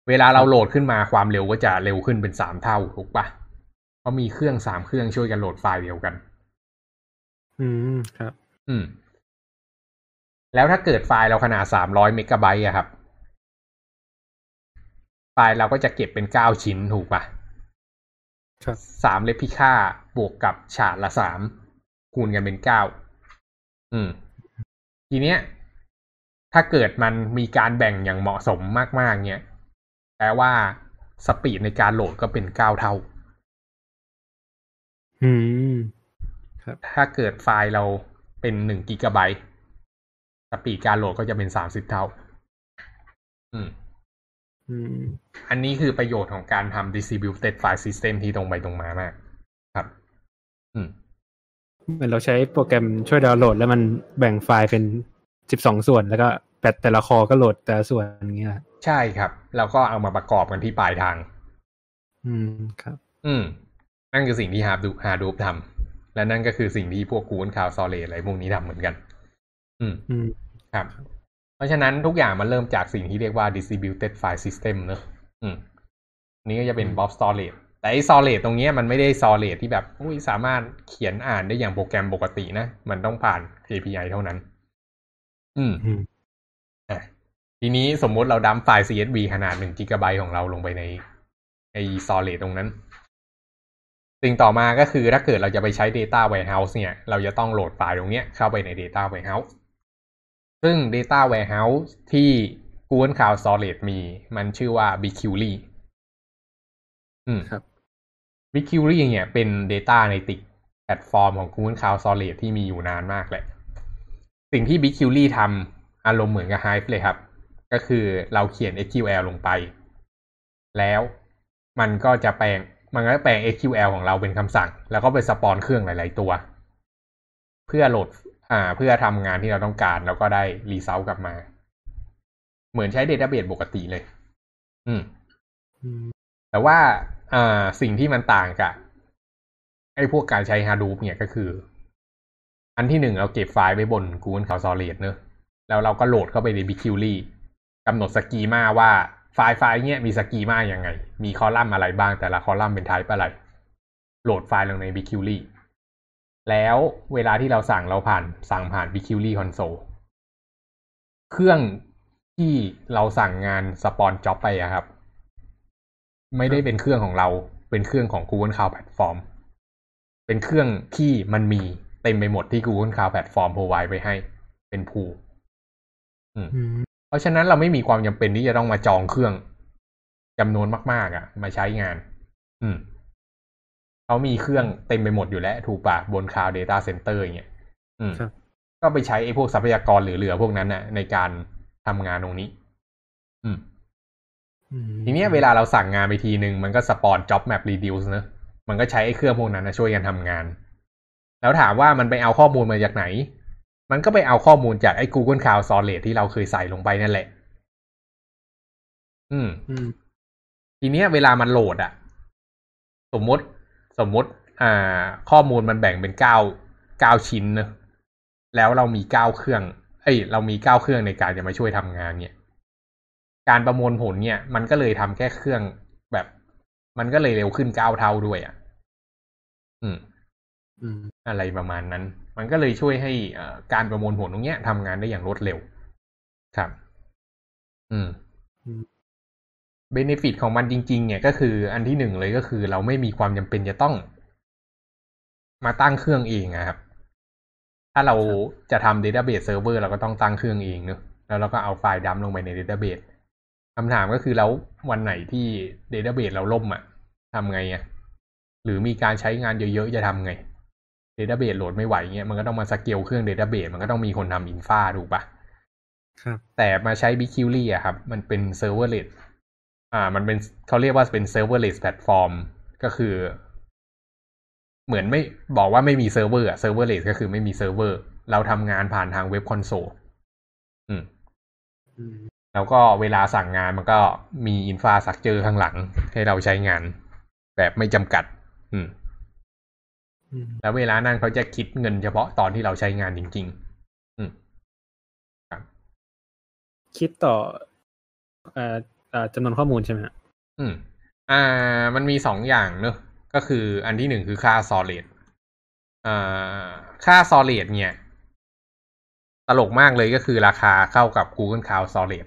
เวลาเราโหลดขึ้นมาความเร็วก็จะเร็วขึ้นเป็นสามเท่าถูกปะเพราะมีเครื่องสามเครื่องช่วยกันโหลดไฟล์เดียวกัน อืมครับ อืม แล้วถ้าเกิดไฟล์เราขนาดสามร้อยเมกะไบต์อะครับ ไฟล์เราก็จะเก็บเป็นเก้าชิ้นถูกปะครับสามเลพิค่าบวกกับฉาดละสามคูณกันเป็นเก้าอืม ทีเนี้ย ถ้าเกิดมันมีการแบ่งอย่างเหมาะสมมากๆ เนี่ยแปลว่า speed ในการโหลดก็เป็นเก้าเท่า อืมถ้าเกิดไฟล์เรา เป็นหนึ่งกิกะไบต์ speed การโหลดก็จะเป็นสามสิบเท่าอืมอืมอันนี้คือประโยชน์ของการทำ distributed file system ที่ตรงไปตรงมามาก ครับ อืม เหมือนเราใช้โปรแกรมช่วยดาวน์โหลด แล้วมันแบ่งไฟล์เป็นสิบสองส่วน แล้วก็แต่แต่ละคอก็โหลดแต่ละส่วนอย่างเงี้ยใช่ครับ แล้วก็เอามาประกอบกันที่ปลายทาง อืมครับ อืม นั่นคือสิ่งที่ฮาร์ดูฮาร์ดูทำ และนั่นก็คือสิ่งที่พวกกูนคาวซอเลอะไรพวกนี้ทำเหมือนกันอืมอืมครับ เพราะฉะนั้นทุกอย่างมันเริ่มจากสิ่งที่เรียกว่า distributed file system เนอะอืม นี่ก็จะเป็น blob storage แต่ไอ้ storage ตรงเนี้ยมันไม่ได้ storage ที่แบบอุ้ยสามารถเขียนอ่านได้อย่างโปรแกรมปกตินะ มันต้องผ่าน API เท่านั้น อืมอืมอะทีนี้สมมุติเราดัมไฟล์ CSV ขนาดหนึ่งกิกะไบต์ของเราลงไปในไอ้ storage ตรงนั้น สิ่งต่อมาก็คือถ้าเกิดเราจะไปใช้ Data Warehouse เนี่ย เราจะต้องโหลดไฟล์ตรงเนี้ยเข้าไปใน Data Warehouse ซึ่ง Data Warehouse ที่ Google Cloud Storage มีมันชื่อว่า BigQuery อืมครับ BigQuery เนี่ยเป็น Data Analytics แพลตฟอร์มของ Google Cloud Storage ที่มีอยู่นานมากแหละสิ่งที่ BigQuery ทำอารมณ์เหมือนกับ Hive เลยครับ ก็คือเราเขียน SQL ลงไป แล้วมันก็จะแปลง มันก็แปลง SQL ของเราเป็นคำสั่ง แล้วก็ไป spawn เครื่องหลาย ๆ ตัว เพื่อโหลดอ่าเพื่อทำงานที่เราต้องการ แล้วก็ได้ result กลับมา เหมือนใช้ Database ปกติเลยอืมอืม แต่ว่าอ่าสิ่งที่มันต่างกับไอ้พวกการใช้ Hadoop เนี่ยก็คือ อันที่หนึ่งเราเก็บไฟล์ไว้บน Google Cloud Storage เนอะแล้วเราก็โหลดเข้าไปใน BigQuery กำหนด schema ว่า ไฟล์ไฟล์เนี่ยมี schema อย่างไง มีคอลัมน์อะไรบ้างแต่ละคอลัมน์เป็น type อะไร โหลดไฟล์ลงใน BigQuery แล้วเวลาที่เราสั่งเราผ่านสั่งผ่าน BigQuery Console เครื่องที่เราสั่งงานสปอนจ็อบไปอะครับ ไม่ได้เป็นเครื่องของเราเป็นเครื่องของ Google Cloud Platform เป็นเครื่องที่มันมีเต็มไปหมดที่ Google Cloud Platform provide ไว้ให้ เป็นผูอืมอืมเพ ราะฉะนั้นเราไม่มีความจำเป็นที่จะต้องมาจองเครื่องจำนวนมาก ๆ อะ มาใช้งาน อืมเขามีเครื่องเต็มไปหมดอยู่แล้ว ถูกปะบน Cloud Data Center อย่างเงี้ยอืมครับก็ไปใช้ไอ้พวกทรัพยากรเหลือๆพวกนั้นน่ะในการทำงานตรงนี้ อืมอืมทีเนี้ยเวลาเราสั่งงานไปทีนึงมันก็สปอน job map reduce เนอะมันก็ใช้ไอ้เครื่องพวกนั้นนะช่วยกันทำงาน แล้วถามว่ามันไปเอาข้อมูลมาจากไหน มันก็ไปเอาข้อมูลจากไอ้ Google Cloud Storage ที่เราเคยใส่ลงไปนั่นแหละ อืมอืมทีเนี้ยเวลามันโหลดอะสมมติสมมติ อ่า ข้อมูลมันแบ่งเป็นเก้าเก้าชิ้นเนอะแล้วเรามีเก้าเครื่อง เอ้ย เรามีเก้าเครื่องในการจะมาช่วยทำงานเนี่ย การประมวลผลเนี่ย มันก็เลยทำแค่เครื่องแบบ มันก็เลยเร็วขึ้นเก้าเท่าด้วยอะอืมอืม อะไรประมาณนั้น มันก็เลยช่วยให้เอ่อการประมวลผลตรงเนี้ยทำงานได้อย่างรวดเร็ว ครับอืมอืม benefit ของมันจริง ๆ เนี่ยก็คืออันที่หนึ่งเลยก็คือ เราไม่มีความจำเป็นจะต้อง มาตั้งเครื่องเองอะครับ ถ้าเราจะทำ Database Server เราก็ต้องตั้งเครื่องเองเนอะแล้วเราก็เอาไฟล์ dump ลงไปใน Database คำถามก็คือแล้ววันไหนที่ Database เราล่มอะทำไงอะหรือมีการใช้งานเยอะๆจะทำไง Database โหลดไม่ไหวเงี้ยมันก็ต้องมาสเกลเครื่อง Database มันก็ต้องมีคนทำ infra ถูกปะครับแต่มาใช้ BigQuery อะครับ มันเป็น serverless อ่า มันเป็นเขาเรียกว่าเป็น serverless platform ก็คือ เหมือนไม่บอกว่าไม่มีเซิร์ฟเวอร์อะ serverless ก็คือไม่มีเซิร์ฟเวอร์ เราทำงานผ่านทางเว็บคอนโซลอืมอืมแล้วก็เวลาสั่งงานมันก็มี infrastructure ข้างหลัง ให้เราใช้งาน แบบไม่จำกัด อืมอืม แล้วเวลานั่นเขาจะคิดเงินเฉพาะตอนที่เราใช้งานจริง ๆ อืมคิดต่อเอ่อเอ่อจำนวนข้อมูลใช่ไหมฮะอืม อ่า มันมีสองอย่างเนอะก็คืออันที่หนึ่งคือค่า solid อ่าค่า solid เนี่ย ตลกมากเลยก็คือราคาเข้ากับ Google Cloud Solid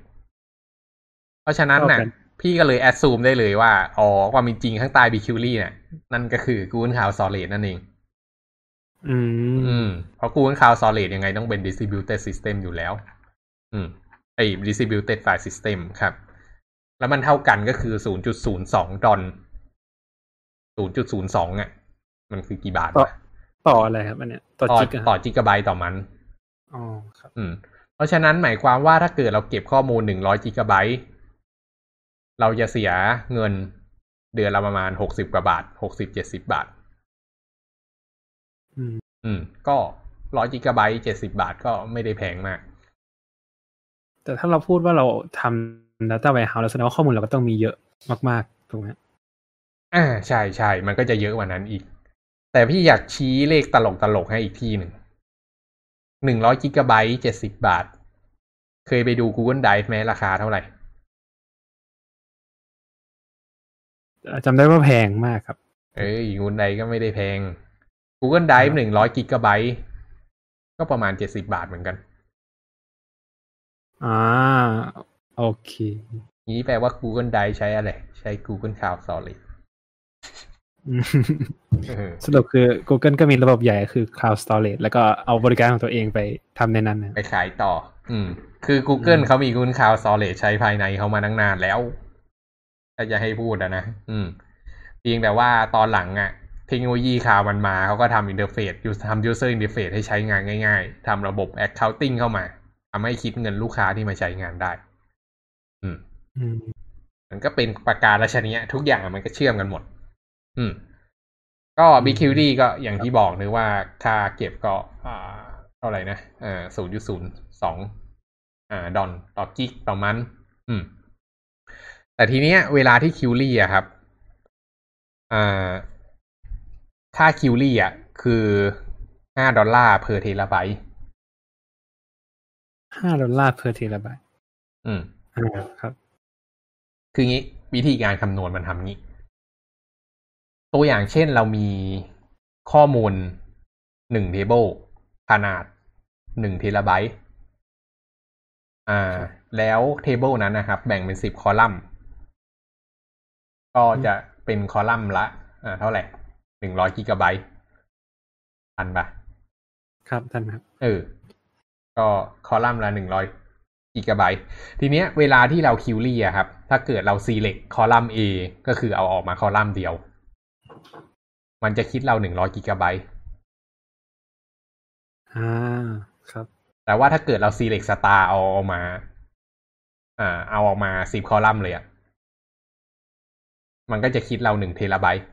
เพราะฉะนั้นน่ะ พี่ก็เลย assume ได้เลยว่า อ๋อ ความเป็นจริงข้างใต้ BigQuery เนี่ยนั่นก็คือ Google Cloud Solid นั่นเอง อืมอืมเพราะ Google Cloud Solid ยังไงต้องเป็น distributed system อยู่แล้ว อืมไอ้ distributed file system ครับ แล้วมันเท่ากันก็คือ 0.02 ดอล0.02 อะ มันคือกี่บาท ต่อวะต่ออะไรครับอันเนี้ย ต่อต่อจิกอะต่อจิกะไบต์ต่อมัน อ๋อ ครับ อืม เพราะฉะนั้นหมายความว่าถ้าเกิดเราเก็บข้อมูล 100จิกะไบต์ เราจะเสียเงินเดือนละประมาณ 60 กว่าบาท 60-70 บาท อืมอืม ก็ร้อยจิกะไบต์70บาทก็ไม่ได้แพงมาก แต่ถ้าเราพูดว่าเราทำ data warehouse แล้วแสดงว่าข้อมูลเราก็ต้องมีเยอะมาก ๆ ถูกไหมอ่าใช่ใช่ มันก็จะเยอะกว่านั้นอีก แต่พี่อยากชี้เลขตลกตลกๆให้อีกที่หนึ่ง หนึ่งร้อยกิกะไบต์เจ็ดสิบบาท เคยไปดู Google Drive ไหมราคาเท่าไหร่จำได้ว่าแพงมากครับ เอ้ย Google Drive ก็ไม่ได้แพง Google Drive หนึ่งร้อยกิกะไบต์ก็ประมาณเจ็ดสิบาทเหมือนกัน อ่า โอเค นี้แปลว่า Google Drive ใช้อะไร ใช้ Google Cloud Storage อืมเออสรุปคือ Google ก็มีระบบใหญ่คือ Cloud Storage แล้วก็เอาบริการของตัวเองไปทำในนั้นนะไปขายต่อ อืม คือ Google อืมเขามี Google Cloud Storage ใช้ภายในเขามาตั้งนานแล้วถ้าจะให้พูดอะนะ อืม เพียงแต่ว่าตอนหลังอะ เทคโนโลยี cloud มันมาเขาก็ทำ interface ทำ user interface ให้ใช้งานง่าย ๆทำระบบ accounting เข้ามาทำให้คิดเงินลูกค้าที่มาใช้งานได้อืมอืมมันก็เป็นประการราชนียทุกอย่างมันก็เชื่อมกันหมด อืม ก็ BigQuery ก็อย่างที่บอกนึกว่าค่าเก็บก็อ่าเท่าไหร่นะอ่าศูนย์จุดศูนย์สองอ่า ดอลต่อ gig ต่อ month อืม แต่ทีเนี้ย เวลาที่ query อะครับ อ่า ค่า query อะคือห้าดอลลาร์ per เทราไบต์ห้าดอลลาร์ per terabyte อืมอ่าครับ คืองี้วิธีการคำนวณมันทำงี้ ตัวอย่างเช่นเรามีข้อมูลหนึ่ง table ขนาดหนึ่งเทราไบต์อ่า แล้ว table นั้นนะครับ แบ่งเป็นสิบคอลัมน์ ก็จะเป็นคอลัมน์ละ อ่า เท่าไหร่ หนึ่งร้อยกิกะไบต์ทันปะครับท่านครับ เออ ก็คอลัมน์ละหนึ่งร้อยกิกะไบต์ทีเนี้ยเวลาที่เรา query อะครับ ถ้าเกิดเรา select คอลัมน์ A ก็คือเอาออกมาคอลัมน์เดียว มันจะคิดเราหนึ่งร้อยกิกะไบต์อ่าครับ แต่ว่าถ้าเกิดเรา select star เอาออกมา อ่า เอาออกมาสิบคอลัมน์เลยอะมันก็จะคิดเราหนึ่งเทราไบต์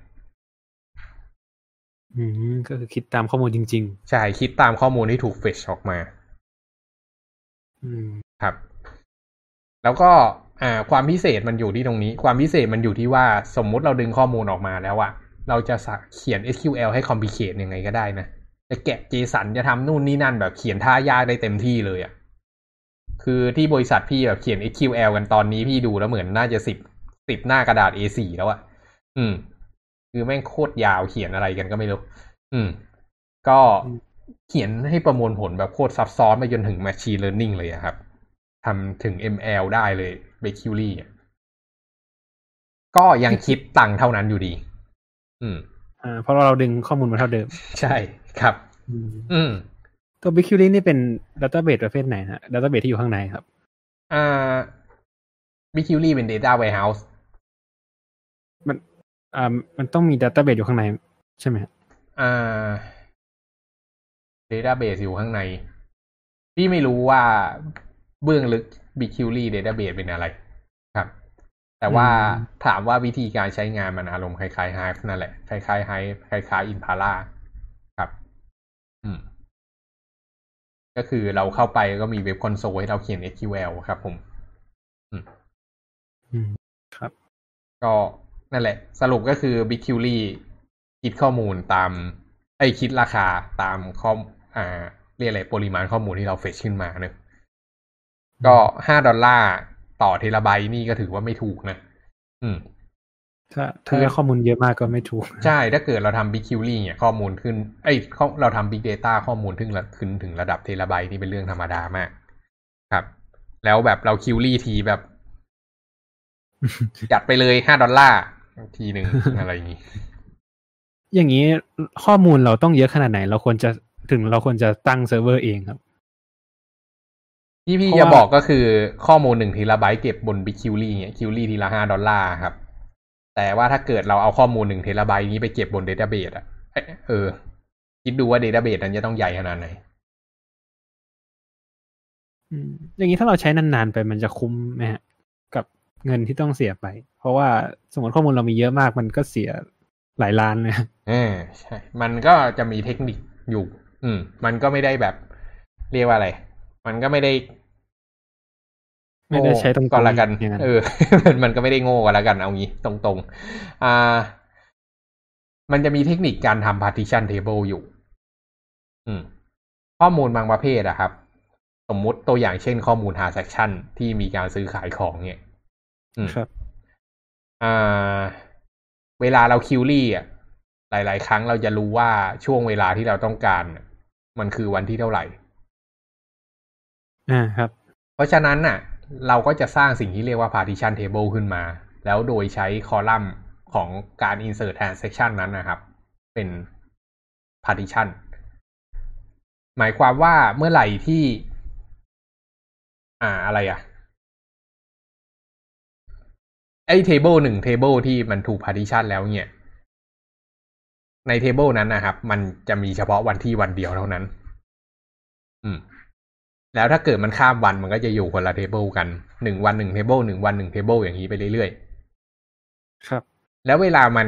อืมก็คือคิดตามข้อมูลจริงใช่คิดตามข้อมูลที่ถูกเฟชออกมาๆอืมครับ แล้วก็อ่า ความพิเศษมันอยู่ที่ตรงนี้ ความพิเศษมันอยู่ที่ว่าสมมุติเราดึงข้อมูลออกมาแล้วอะเราจะสะเขียน SQL ให้ complicate ยังไงก็ได้นะจะแกะ JSON จะทำนู่นนี่นั่นแบบเขียนท่ายากได้เต็มที่เลยอะคือที่บริษัทพี่แบบเขียน SQL กันตอนนี้พี่ดูแล้วเหมือนน่าจะสิบสิบหน้ากระดาษ A4 แล้วอะอืม คือแม่งโคตรยาวเขียนอะไรกันก็ไม่รู้ อืม ก็เขียนให้ประมวลผลแบบโคตรซับซ้อนไปจนถึง Machine Learning เลยอะครับทำถึง ML ได้เลย b a q u l y ก็ยังคิดตังค์เท่านั้นอยู่ดี อืม อ่า เพราะเราดึงข้อมูลมาเท่าเดิม ใช่ครับอืมอืม ตัว BigQuery นี่เป็นดัตต้าเบสประเภทไหนฮะดัตต้าเบสที่อยู่ข้างในครับ อ่า b q l y เป็น Data Warehouse มัน อ่ามันต้องมีดัตต้าเบสอยู่ข้างใน ใช่ไหมฮะอ่า Database อยู่ข้างใน พี่ไม่รู้ว่าเบื้องลึก b q l y Database เป็นอะไร ครับ แต่ว่าถามว่าวิธีการใช้งานมันอารมณ์คล้ายๆ Hive นั่นแหละ คล้ายๆ Hive คล้ายๆ Impala ครับ อืม ก็คือเราเข้าไปก็มีเว็บคอนโซลให้เราเขียน SQL ครับผม อืมครับ ก็ นั่นแหละ สรุปก็คือ b i g q l y คิดข้อมูลตาม ไอยคิดราคาตามข้ออ่า เรียกอะไรปริมาณข้อมูลที่เราเฟชขึ้นมาเนอะก็ห้าดอลลาร์ต่อเทราไบต์นี่ก็ถือว่าไม่ถูกนะ อืม ถ้าถ้าได้ข้อมูลเยอะมากก็ไม่ถูก ใช่ ถ้าเกิดเราทำ Big q l y เนี่ยข้อมูลขึ้นเอ้ยข้อเราทำ Big Data ข้อมูลถึงระขึ้นถึงระดับเทราไบต์นี่เป็นเรื่องธรรมดามาก ครับ แล้วแบบเราคิวรี่ทีแบบจัดไปเลยห้าดอลลาร์ ทีหนึ่งอะไรอย่างนี้ อย่างนี้ข้อมูลเราต้องเยอะขนาดไหน เราควรจะถึงเราควรจะตั้งเซิร์ฟเวอร์เองครับ ที่พี่เพราะจะว่าบอกก็คือข้อมูลหนึ่งเทราไบต์เก็บบน Big q l y เนี่ย query ทีละห้าดอลลาร์ครับ แต่ว่าถ้าเกิดเราเอาข้อมูลหนึ่งเทราไบต์นี้ไปเก็บบน database อะเอ้ยเออคิดดูว่า database นั้นจะต้องใหญ่ขนาดไหนอืมอย่างนี้ถ้าเราใช้นานๆไปมันจะคุ้มไหมฮะกับ เงินที่ต้องเสียไป เพราะว่าสมมติข้อมูลเรามีเยอะมาก มันก็เสียหลายล้านเลยเออใช่ มันก็จะมีเทคนิคอยู่ อืม มันก็ไม่ได้แบบ เรียกว่าอะไร มันก็ไม่ได้ ไม่ได้ใช้ตรงๆก็แล้วกันอย่างนั้นเออมันมันก็ไม่ได้โง่ก็แล้วกันเอางี้ ตรงๆ อ่า มันจะมีเทคนิคการทำ partition table อยู่ อืม ข้อมูลบางประเภทอะครับ สมมุติตัวอย่างเช่นข้อมูล transaction ที่มีการซื้อขายของเนี่ยอืม ครับอ่าเวลาเราคิวรี่อะ หลาย ๆ ครั้งเราจะรู้ว่าช่วงเวลาที่เราต้องการน่ะมันคือวันที่เท่าไหร่ อ่าครับ เพราะฉะนั้นน่ะ เราก็จะสร้างสิ่งที่เรียกว่า partition table ขึ้นมา แล้วโดยใช้คอลัมน์ของการ insert transaction นั้นนะครับ เป็น partition หมายความว่าเมื่อไหร่ที่ อ่าอะไรอะ ไอ้ table หนึ่ง table ที่มันถูก partition แล้วเนี่ย ใน table นั้นนะครับ มันจะมีเฉพาะวันที่วันเดียวเท่านั้น อืม แล้วถ้าเกิดมันข้ามวันมันก็จะอยู่คนละ table กันหนึ่งวันหนึ่ง table หนึ่งวันหนึ่ง table อย่างนี้ไปเรื่อยๆ ครับ แล้วเวลามัน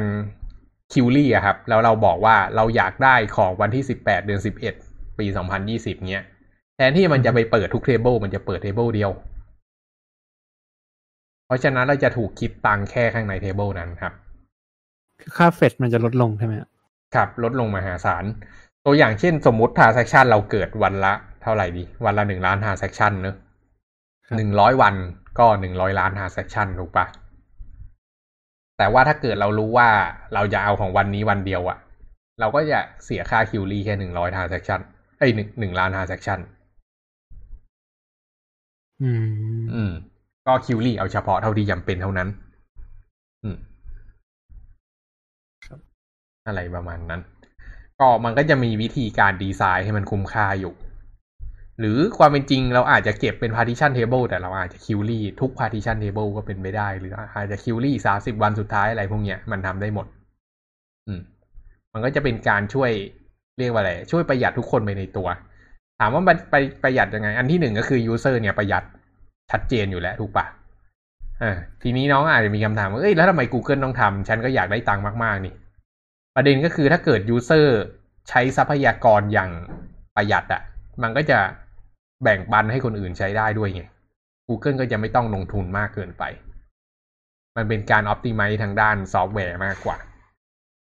query อะครับ แล้วเราบอกว่าเราอยากได้ของวันที่สิบแปดเดือนสิบเอ็ดปีสองพันยี่สิบเนี้ยแทนที่มันจะไปเปิดทุก table มันจะเปิด table เดียว เพราะฉะนั้นเราจะถูกคิดตังค์แค่ข้างใน table นั้นครับคือค่า fetch มันจะลดลงใช่ไหมฮะครับ ลดลงมหาศาล ตัวอย่างเช่นสมมุติ transaction เราเกิดวันละ เท่าไหร่ดี วันละหนึ่งล้าน transaction เนอะหนึ่งร้อยวันก็หนึ่งร้อยล้าน transaction ถูกปะแต่ว่าถ้าเกิดเรารู้ว่าเราจะเอาของวันนี้วันเดียวอะเราก็จะเสียค่า query แค่หนึ่งร้อย transaction เอ้ยหนึ่งหนึ่งล้าน transaction อืม อืม ก็ query เอาเฉพาะเท่าที่จำเป็นเท่านั้น อืมอะไรประมาณนั้น ก็มันก็จะมีวิธีการดีไซน์ให้มันคุ้มค่าอยู่ หรือความเป็นจริงเราอาจจะเก็บเป็น partition table แต่เราอาจจะ query ทุก partition table ก็เป็นไปได้ หรืออาจจะ query สามสิบวันสุดท้ายอะไรพวกเนี้ยมันทำได้หมด อืม มันก็จะเป็นการช่วยเรียกว่าอะไร ช่วยประหยัดทุกคนไปในตัว ถามว่ามันไปประหยัดยังไง อันที่หนึ่งก็คือ user เนี่ยประหยัด ชัดเจนอยู่แล้วถูกปะอ่าทีนี้น้องอาจจะมีคำถามว่าเอ้ยแล้วทำไม Google ต้องทำฉันก็อยากได้ตังค์มาก ๆ นี่ ประเด็นก็คือถ้าเกิด user ใช้ทรัพยากรอย่างประหยัดอะมันก็จะแบ่งปันให้คนอื่นใช้ได้ด้วยไง Google ก็จะไม่ต้องลงทุนมากเกินไป มันเป็นการ optimize ทางด้านซอฟต์แวร์มากกว่า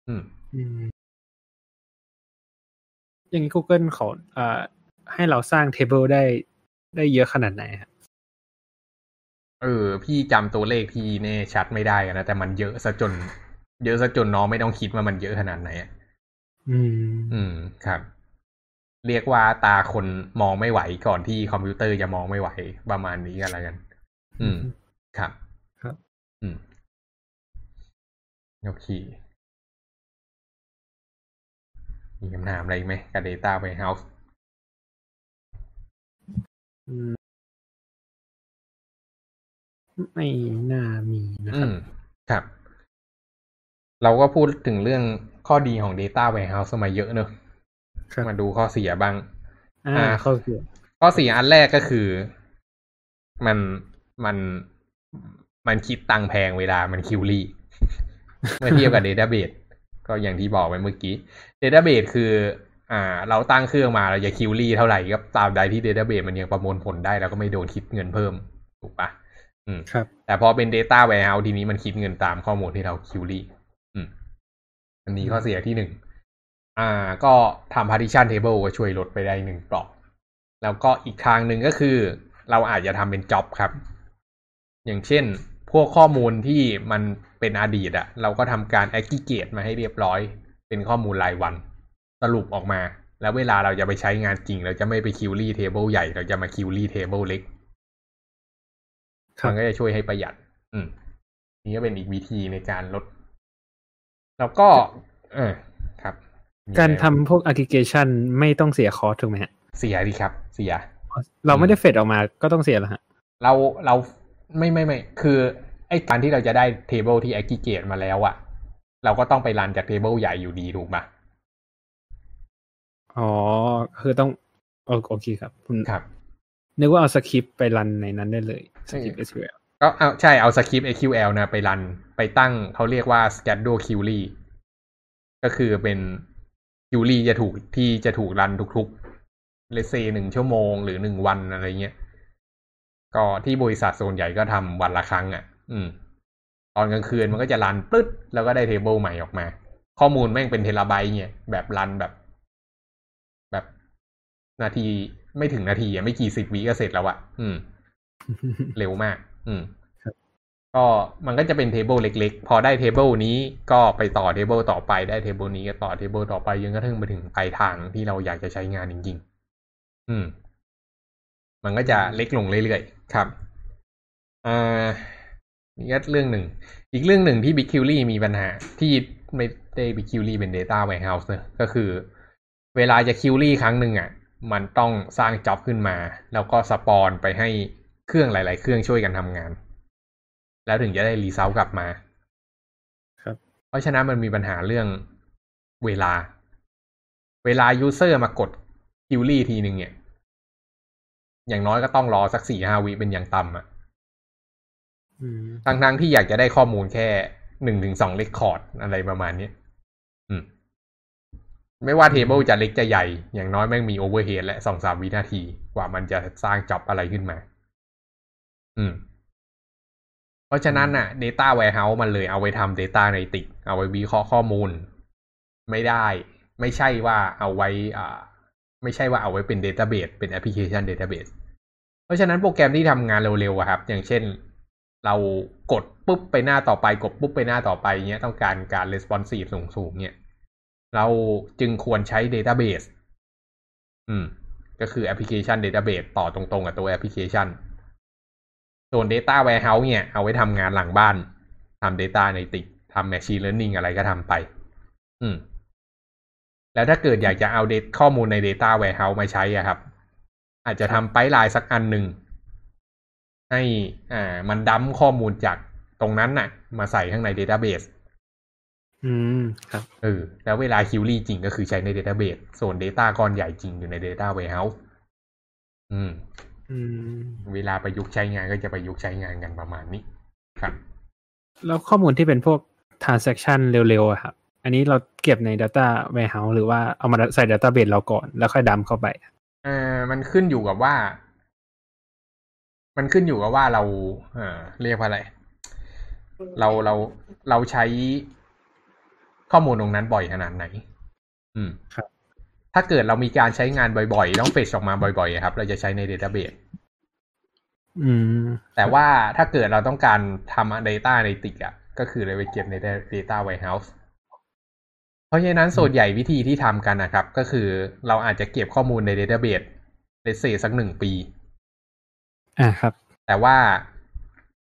อืม อย่างนี้ Google เขาเอ่อให้เราสร้าง table ได้ได้เยอะขนาดไหนครับ เออ พี่จำตัวเลขที่แน่ชัดไม่ได้อะนะแต่มันเยอะซะจน เยอะซะจนน้องไม่ต้องคิดว่ามันเยอะขนาดไหนอะอืม อืมครับ เรียกว่าตาคนมองไม่ไหวก่อนที่คอมพิวเตอร์จะมองไม่ไหวประมาณนี้กันละกัน อืม ครับ ครับ อืมโอเคมีคำถามอะไรอีกไหมกับ Data Warehouse อืม ไม่น่ามีนะคอืรับมครับ เราก็พูดถึงเรื่องข้อดีของ Data Warehouse มาเยอะเนอะครับมาดูข้อเสียบ้าง อ่าอ่าเข้าเสีย ข้อเสียอันแรกก็คือ มันมันมันคิดตังค์แพงเวลามันคิวรี่เมื่อเทียบกับ database ก็อย่างที่บอกไปเมื่อกี้ database คือ อ่า เราตั้งเครื่องมาเราจะ query เท่าไหร่ก็ตามใดที่ database มันยังประมวลผลได้ แล้วก็ไม่โดนคิดเงินเพิ่ม ถูกปะ อืมครับ แต่พอเป็น Data Warehouse ทีนี้มันคิดเงินตามข้อมูลที่เรา query อืม อันนี้ข้อเสียที่หนึ่งอ่า ก็ทำ partition table ก็ช่วยลดไปได้หนึ่งเปราะแล้วก็อีกทางหนึ่งก็คือ เราอาจจะทำเป็น job ครับ อย่างเช่น พวกข้อมูลที่มันเป็นอดีตอะเราก็ทำการ aggregate มาให้เรียบร้อย เป็นข้อมูลรายวัน สรุปออกมา แล้วเวลาเราจะไปใช้งานจริง เราจะไม่ไป query table ใหญ่ เราจะมา query table เล็กครับ มันก็จะช่วยให้ประหยัด อืมนี่ก็เป็นอีกวิธีในการลด แล้วก็ เออครับมีอะไการทำพวก aggregation ไม่ต้องเสียคอร์สถูกไหมฮะ เสียสิครับ เสีย เราไม่ได้เฟดออกมาก็ต้องเสียแล้วฮะ เราเราไม่ไม่ไม่คือไอ้การที่เราจะได้ table ที่ aggregate มาแล้วอะเราก็ต้องไปรันจาก table ใหญ่อยู่ดีถูกปะอ๋อ คือต้องโอโอเคครับผมครับ นึกว่าเอาสคริปต์ไปรันในนั้นได้เลยสคริปต์ SQL ก็เอาใช่เอาสคริปต์ SQL นะไปรันไปตั้งเขาเรียกว่า schedule query ก็คือเป็น query จะถูกที่จะถูก run ทุกๆ let's say หนึ่งชั่วโมงหรือหนึ่งวันอะไรเงี้ยก็ที่บริษัทส่วนใหญ่ก็ทำวันละครั้งอะ อืม ตอนกลางคืนมันก็จะ run ปึ๊ดแล้วก็ได้ table ใหม่ออกมา ข้อมูลแม่งเป็นเทราไบต์เนี่ยแบบ run แบบ แบบนาที ไม่ถึงนาทีอะไม่กี่สิบวิก็เสร็จแล้วอะอืม เร็วมาก อืมครับก็มันก็จะเป็น table เล็กๆ พอได้ table นี้ก็ไปต่อ table ต่อไปได้ table นี้ก็ต่อ table ต่อไปจนกระทั่งไปถึงปลายทางที่เราอยากจะใช้งานจริงๆ อืม มันก็จะเล็กลงเรื่อยๆ ครับอ่านี่ก็เรื่องหนึ่ง อีกเรื่องหนึ่งที่ BigQuery มีปัญหา ที่ไม่ได้ BigQuery เป็น Data Warehouse เนอะก็คือ เวลาจะ query ครั้งหนึ่งอะ มันต้องสร้าง job ขึ้นมา แล้วก็ spawn ไปให้เครื่องหลาย ๆ เครื่องช่วยกันทำงาน แล้วถึงจะได้ result กลับมา ครับ เพราะฉะนั้นมันมีปัญหาเรื่องเวลา เวลา user มากด query ทีหนึ่งเนี่ย อย่างน้อยก็ต้องรอสักสี่ห้าวิเป็นอย่างต่ำอะอืมทั้งๆที่อยากจะได้ข้อมูลแค่หนึ่งถึงสอง record อะไรประมาณนี้อืม ไม่ว่า table จะเล็กจะใหญ่ อย่างน้อยแม่งมี overhead และสองสามวินาทีกว่ามันจะสร้างจ็อบอะไรขึ้นมา อืม เพราะฉะนั้นน่ะ Data Warehouse มันเลยเอาไว้ทำ Data a n a l y t i c เอาไว้วิเคราะห์ข้อมูล ไม่ได้ ไม่ใช่ว่าเอาไว้อ่าไม่ใช่ว่าเอาไว้เป็น Database เป็น Application Database เพราะฉะนั้นโปรแกรมที่ทำงานเร็วๆอะครับ อย่างเช่นเรากดปุ๊บไปหน้าต่อไป กดปุ๊บไปหน้าต่อไปเนี้ยต้องการการ responsive สูงๆเนี่ย เราจึงควรใช้ database อืม ก็คือ application database ต่อตรงๆ กับตัว application ส่วน data warehouse เนี่ย เอาไว้ทำงานหลังบ้านทำ data analytics ทำ machine learning อะไรก็ทำไป อืม แล้วถ้าเกิดอยากจะเอาเดตข้อมูลใน Data Warehouse มาใช้อะครับ อาจจะทำไปลน์สักอันหนึ่งให้อ่ามันดั้มข้อมูลจากตรงนั้นน่ะ มาใส่ข้างใน Database อืมครับเออแล้วเวลาคิวรี่จริงก็คือใช้ใน Database ส่วน Data ก้อนใหญ่จริงอยู่ใน Data Warehouse อืม อืม เวลาประยุกต์ใช้งานก็จะประยุกต์ใช้งานกันประมาณนี้ ครับ แล้วข้อมูลที่เป็นพวก transaction เร็วๆอะครับ อันนี้เราเก็บใน data warehouse หรือว่าเอามาใส่ database เราก่อน แล้วค่อยดัมเข้าไปเอ่อมันขึ้นอยู่กับว่า มันขึ้นอยู่กับว่าเราเอ่อเรียกว่าอะไร เราเราเราใช้ ข้อมูลตรงนั้นบ่อยขนาดไหน อืมครับ ถ้าเกิดเรามีการใช้งานบ่อยๆ ต้องเฟชออกมาบ่อยๆอะครับ เราจะใช้ใน Database อืม แต่ว่าถ้าเกิดเราต้องการทำ Data Analytics อะ ก็คือเราไปเก็บใน Data Warehouse เพราะฉะนั้นส่วนใหญ่วิธีที่ทำกันนะครับ ก็คือเราอาจจะเก็บข้อมูลใน Database let's say สักหนึ่งปี อ่าครับ แต่ว่า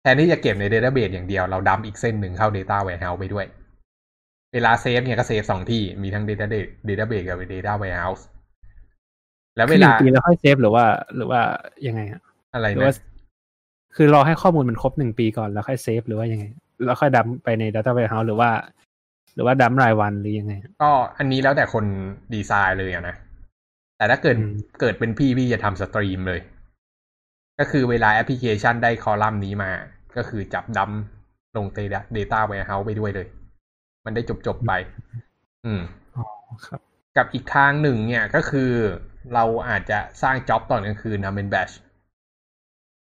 แทนที่จะเก็บใน Database อย่างเดียว เรา dump อีกเส้นหนึ่งเข้า Data Warehouse ไปด้วย เวลา save เนี่ยก็ save สองที่มีทั้ง Database Database กับ Data Warehouse แล้วคือหลานึ่งปีแล้วค่อย save หรือว่า หรือว่ายังไงฮะอะไรหรือว่านะคือรอให้ข้อมูลมันครบหนึ่งปีก่อนแล้วค่อย save หรือว่ายังไง แล้วค่อย dump ไปใน data warehouse หรือว่า หรือว่า dump รายวันหรือยังไงฮะก็อันนี้แล้วแต่คนดีไซน์เลยอะนะ แต่ถ้าเกิดอืมเกิดเป็นพี่พี่จะทำ stream เลย ก็คือเวลาแอปพลิเคชันได้คอลัมน์นี้มา ก็คือจับ dump ลง Data Data Warehouse ไปด้วยเลย มันได้จบจบๆไป อืมอ๋อครับกับอีกทางหนึ่งเนี่ยก็คือเราอาจจะสร้าง job ตอนกลางคืนทำเป็น batch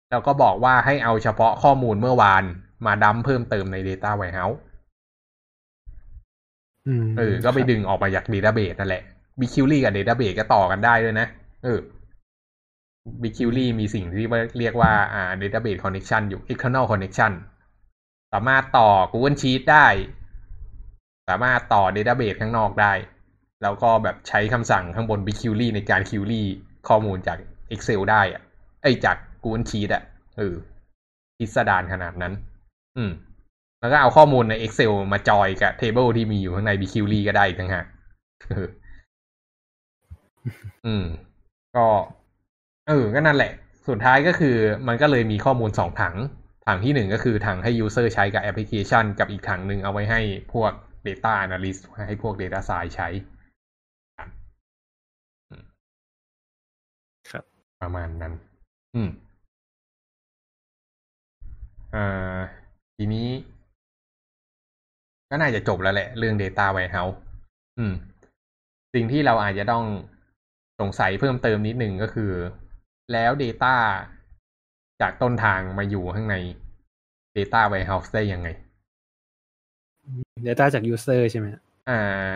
แล้วก็บอกว่าให้เอาเฉพาะข้อมูลเมื่อวานมาดัมเพิ่มเติมใน Data Warehouse อืมเออ ก็ไปดึงออกมาจาก Database นั่นแหละ BigQuery กับ Database ก็ต่อกันได้ด้วยนะ เออ BigQuery มีสิ่งที่เรียกว่าอ่า Database Connection อยู่ External Connection สามารถต่อ Google Sheet ได้ สามารถต่อ Database ข้างนอกได้ แล้วก็แบบใช้คำสั่งข้างบน BigQuery ในการ query ข้อมูลจาก Excel ได้อะไอจาก Google Sheet อะเออพิสดารขนาดนั้น อืม แล้วก็เอาข้อมูลใน Excel มาจอยกับ table ที่มีอยู่ข้างใน BigQuery ก็ได้อีกต่างหากอออืม ก็ เออ ก็นั่นแหละ สุดท้ายก็คือ มันก็เลยมีข้อมูลสองถัง ถังที่หนึ่งก็คือถังให้ user ใช้กับแอปพลิเคชัน กับอีกถังหนึ่งเอาไว้ให้พวก data analyst ให้พวก data science ใช้ครับ ประมาณนั้น อืมอ่าทีนี้ ก็น่าจะจบแล้วแหละ เรื่อง Data Warehouse อืม สิ่งที่เราอาจจะต้องสงสัยเพิ่มเติมนิดหนึ่งก็คือ แล้ว Data จากต้นทางมาอยู่ข้างใน Data Warehouse ได้ยังไง data จาก user ใช่ไหมฮะอ่า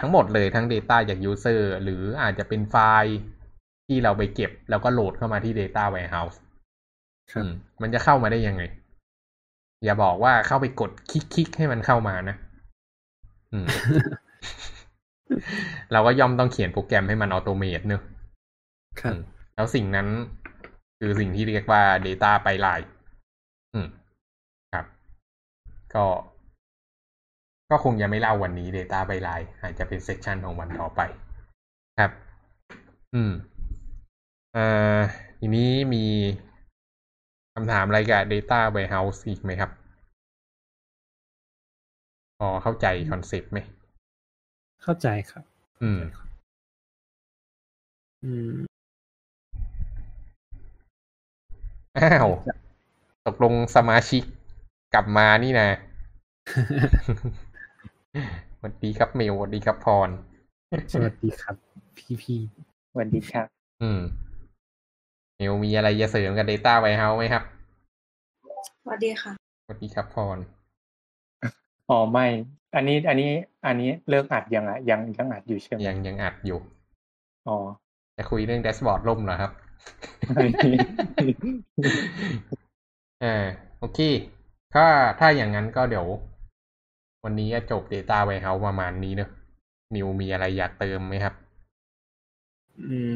ทั้งหมดเลยทั้ง Data จาก User หรืออาจจะเป็นไฟล์ที่เราไปเก็บ แล้วก็โหลดเข้ามาที่ Data Warehouse ครับอืมมันจะเข้ามาได้ยังไง อย่าบอกว่าเข้าไปกดคลิกๆ ให้มันเข้ามานะอืมเราก็ย่อมต้องเขียนโปรแกรมให้มันออโตเมตเนอะครับอืมแล้วสิ่งนั้นคือสิ่งที่เรียกว่า Data ไปไลน์อืมครับ ก็ ก็คงยังไม่เล่าวันนี้ Data ไปไลน์อาจจะเป็น session ของวันต่อไปครับ อืมอ่าทีนี้มีคำถามอะไรกับ Data Warehouse อีกไหมครับพอเข้าใจ concept ไหม เข้าใจครับ อืม อืม อ้าว ตกลงสมาชิกกลับมานี่นะ สวัสดีครับเมลสวัสดีครับพร สวัสดีครับ พี่พี่สวัสดีครับ อืมเมลมีอะไรจะเสริมกับ Data Warehouse ไหมครับสวัสดีค่ะสวัสดีครับพรอ๋อไม่ อันนี้อันนี้ อันนี้เลิกอัดยังอะยังยังอัดอยู่ใช่ไหมยังยังอัดอยู่อ๋อจะคุยเรื่องแดชบอร์ดล่มเหรอครับอ่าโอเค ถ้าถ้าอย่างนั้นก็เดี๋ยว วันนี้จะจบ Data Warehouse ประมาณนี้เนอะนิวมีอะไรอยากเติมไหมครับ อืม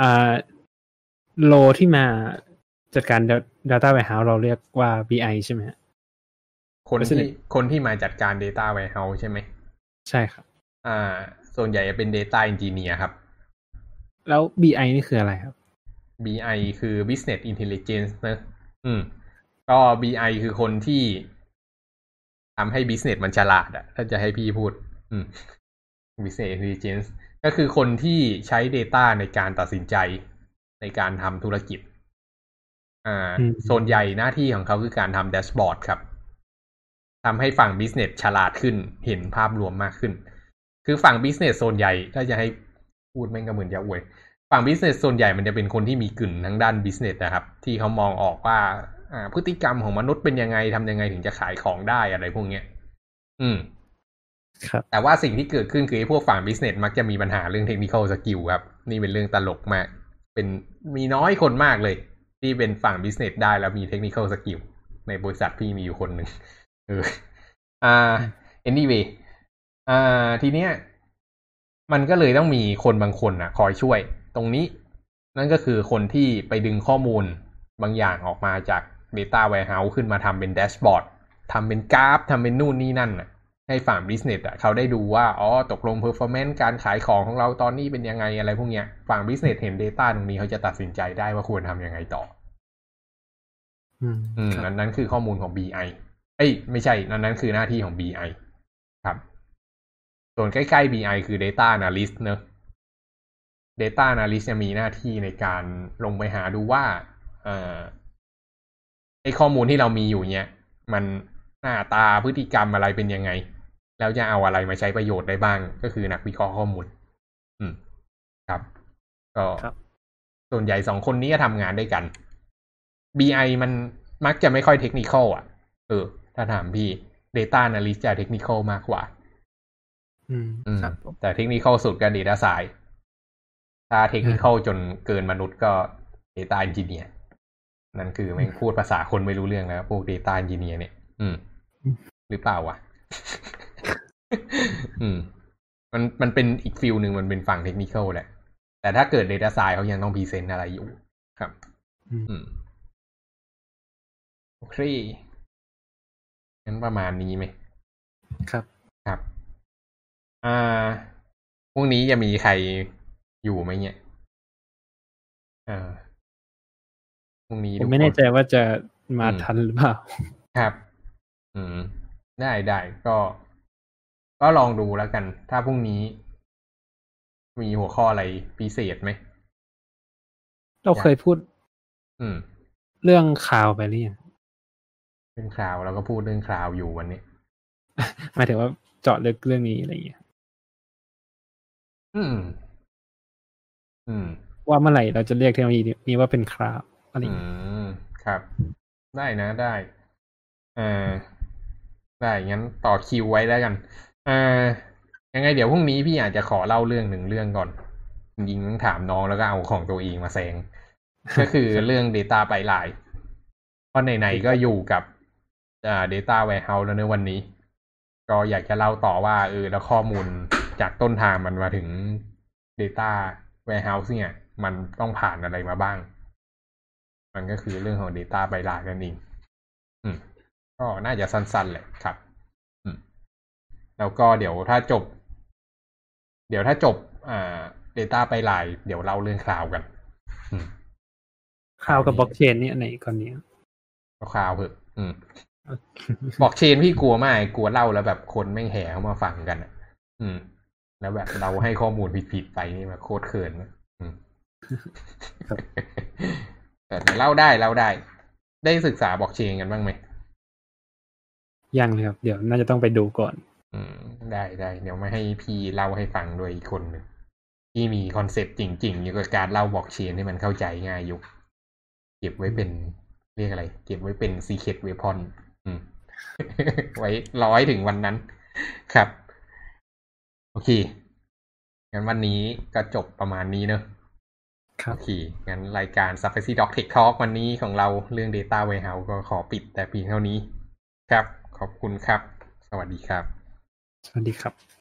อ่าโลที่มาจัดการ data warehouse เราเรียกว่า BI ใช่ไหมฮะคนที่คนที่มาจัดการ Data Warehouse ใช่ไหม ใช่ครับ อ่า ส่วนใหญ่จะเป็น Data Engineer ครับ แล้ว BI นี่คืออะไรครับ BI คือ Business Intelligence นะ อืม ก็ BI คือคนที่ ทำให้ business มันฉลาดอะถ้าจะให้พี่พูด อืม Business Intelligence ก็คือคนที่ใช้ Data ในการตัดสินใจในการทำธุรกิจ อ่าอืมส่วนใหญ่หน้าที่ของเขาคือการทำแดชบอร์ดครับทำให้ฝั่ง business ฉลาดขึ้น เห็นภาพรวมมากขึ้น คือฝั่ง business ส่วนใหญ่ถ้าจะให้พูดแม่งก็เหมือนจะอวย ฝั่ง business ส่วนใหญ่มันจะเป็นคนที่มีกึ่นทางด้าน business นะครับ ที่เขามองออกว่าอ่า พฤติกรรมของมนุษย์เป็นยังไงทำยังไงถึงจะขายของได้อะไรพวกเนี้ย อืม ครับ แต่ว่าสิ่งที่เกิดขึ้นคือไอ้พวกฝั่ง business มักจะมีปัญหาเรื่อง technical skill ครับ นี่เป็นเรื่องตลกมาก เป็นมีน้อยคนมากเลย ที่เป็นฝั่ง business ได้แล้วมี technical skill ในบริษัทพี่มีอยู่คนหนึ่งเอออ่า anyway อ่า ทีเนี้ย มันก็เลยต้องมีคนบางคนนะคอยช่วย ตรงนี้ นั่นก็คือคนที่ไปดึงข้อมูลบางอย่างออกมาจาก Data Warehouse ขึ้นมาทำเป็นแดชบอร์ดทำเป็นกราฟทำเป็นนู่นนี่นั่นน่ะให้ฝั่ง business อะเขาได้ดูว่า อ๋อ ตกลง performance การขายของของเราตอนนี้เป็นยังไงอะไรพวกเนี้ย ฝั่ง business เห็น data ตรงนี้เขาจะตัดสินใจได้ว่าควรทำยังไงต่อ อืมอืมครับนั้นนั้นคือข้อมูลของ BI เอ้ย ไม่ใช่นั้นนั้นคือหน้าที่ของ BI ครับ ส่วนใกล้ๆ BI คือ Data Analyst เนอะ Data Analyst จะมีหน้าที่ในการลงไปหาดูว่า เอ่อ ไอข้อมูลที่เรามีอยู่เนี้ยมันหน้าตาพฤติกรรมอะไรเป็นยังไง แล้วจะเอาอะไรมาใช้ประโยชน์ได้บ้าง ก็คือนักวิเคราะห์ข้อมูล อืม ครับ ก็ครับส่วนใหญ่สองคนนี้ก็ทำงานด้วยกัน BI มันมักจะไม่ค่อยเทคนิคอลอะ เออ ถ้าถามพี่ Data Analyst จะเทคนิคอลมากกว่า อืมอืมครับผมแต่เทคนิคอลสุดก็ Data s c i e n c e ถ้าเทคนิคอลจนเกินมนุษย์ก็ Data Engineer นั่นคือแม่งพูดภาษาคนไม่รู้เรื่องแล้วพวก Data Engineer เนี่ย อืม หรือเปล่าวะอืม มันมันเป็นอีก field หนึ่งมันเป็นฝั่ง technical แหละ แต่ถ้าเกิด Data s c i e n c e เขายังต้อง present อะไรอยู่ ครับอืมอืมโอเคงั้นประมาณนี้ไหม ครับ ครับ อ่าพรุ่งนี้จะมีใครอยู่ไหมเนี่ย อ่า พรุ่งนี้ผมทุกไม่แน่คใจว่าจะมาอืมทันหรือเปล่า ครับ อืม ได้ได้ก็ ก็ลองดูแล้วกัน ถ้าพรุ่งนี้ มีหัวข้ออะไรพิเศษไหม เราเคยพูด อืม เรื่องข่าวไปหรือยังเรื่องคราวเราก็พูดเรื่องคราวอยู่วันนี้หมายถึงว่าเจาะลึกเรื่องนี้อะไรอย่างเงี้ย อืม อืม ว่าเมื่อไหร่เราจะเรียกเทคโนโลยีนี้ว่าเป็นคลาว อะไรออืย่างเงี้ยมครับ ได้นะได้อ่าได้งั้นต่อคิวไว้แล้วกันอ่ายังไงเดี๋ยวพรุ่งนี้พี่อาจจะขอเล่าเรื่องหนึ่งเรื่องก่อนจริงๆต้องถามน้องแล้วก็เอาของตัวเองมาแซงก็คือเรื่อง Data ไปลายเพราะไหนๆก็อยู่กับอ่า Data Warehouse แล้วในวันนี้ ก็อยากจะเล่าต่อว่าเออแล้วข้อมูลจากต้นทางมันมาถึง Data Warehouse เนี่ย มันต้องผ่านอะไรมาบ้าง มันก็คือเรื่องของ Data ไปลายนั่นเองอืมก็น่าจะสั้นๆแหละครับ อืม แล้วก็เดี๋ยวถ้าจบ เดี๋ยวถ้าจบ อ่า Data ไปลายเดี๋ยวเล่าเรื่องคลาวกัน อืมข่าวกับบล็อกเชนเนี่ยไหนก่อนเนี้ยก็คลาวเหอะอืมบอกเชนพี่กลัวมากกลัวเล่าแล้วแบบคนแม่งแห่เข้ามาฟังกันอะอืม แล้วแบบเราให้ข้อมูลผิดๆไปนี่แบบโคตรเขินนะอืมครับแต่ เล่าได้เล่าได้ ได้ศึกษาบอกเชนกันบ้างไหมยังเลยครับ เดี๋ยวน่าจะต้องไปดูก่อน อืม ได้ได้เดี๋ยวมาให้พี่เล่าให้ฟังด้วยอีกคนหนึ่งที่มี concept จริงๆเกี่ยวกับการเล่าบอกเชนให้มันเข้าใจง่ายอยู่เก็บไว้เป็นเรียกอะไร เก็บไว้เป็นซีเค t เวพอนอืมไว้ร้อยถึงวันนั้น ครับ โอเคงั้นวันนี้ก็จบประมาณนี้เนอะ ครับโอเคงั้นรายการ s u f f a c y Doc Tech Talk วันนี้ของเราเรื่อง Data Warehouse ก็ขอปิดแต่เพียงเท่านี้ ครับ ขอบคุณครับ สวัสดีครับ สวัสดีครับ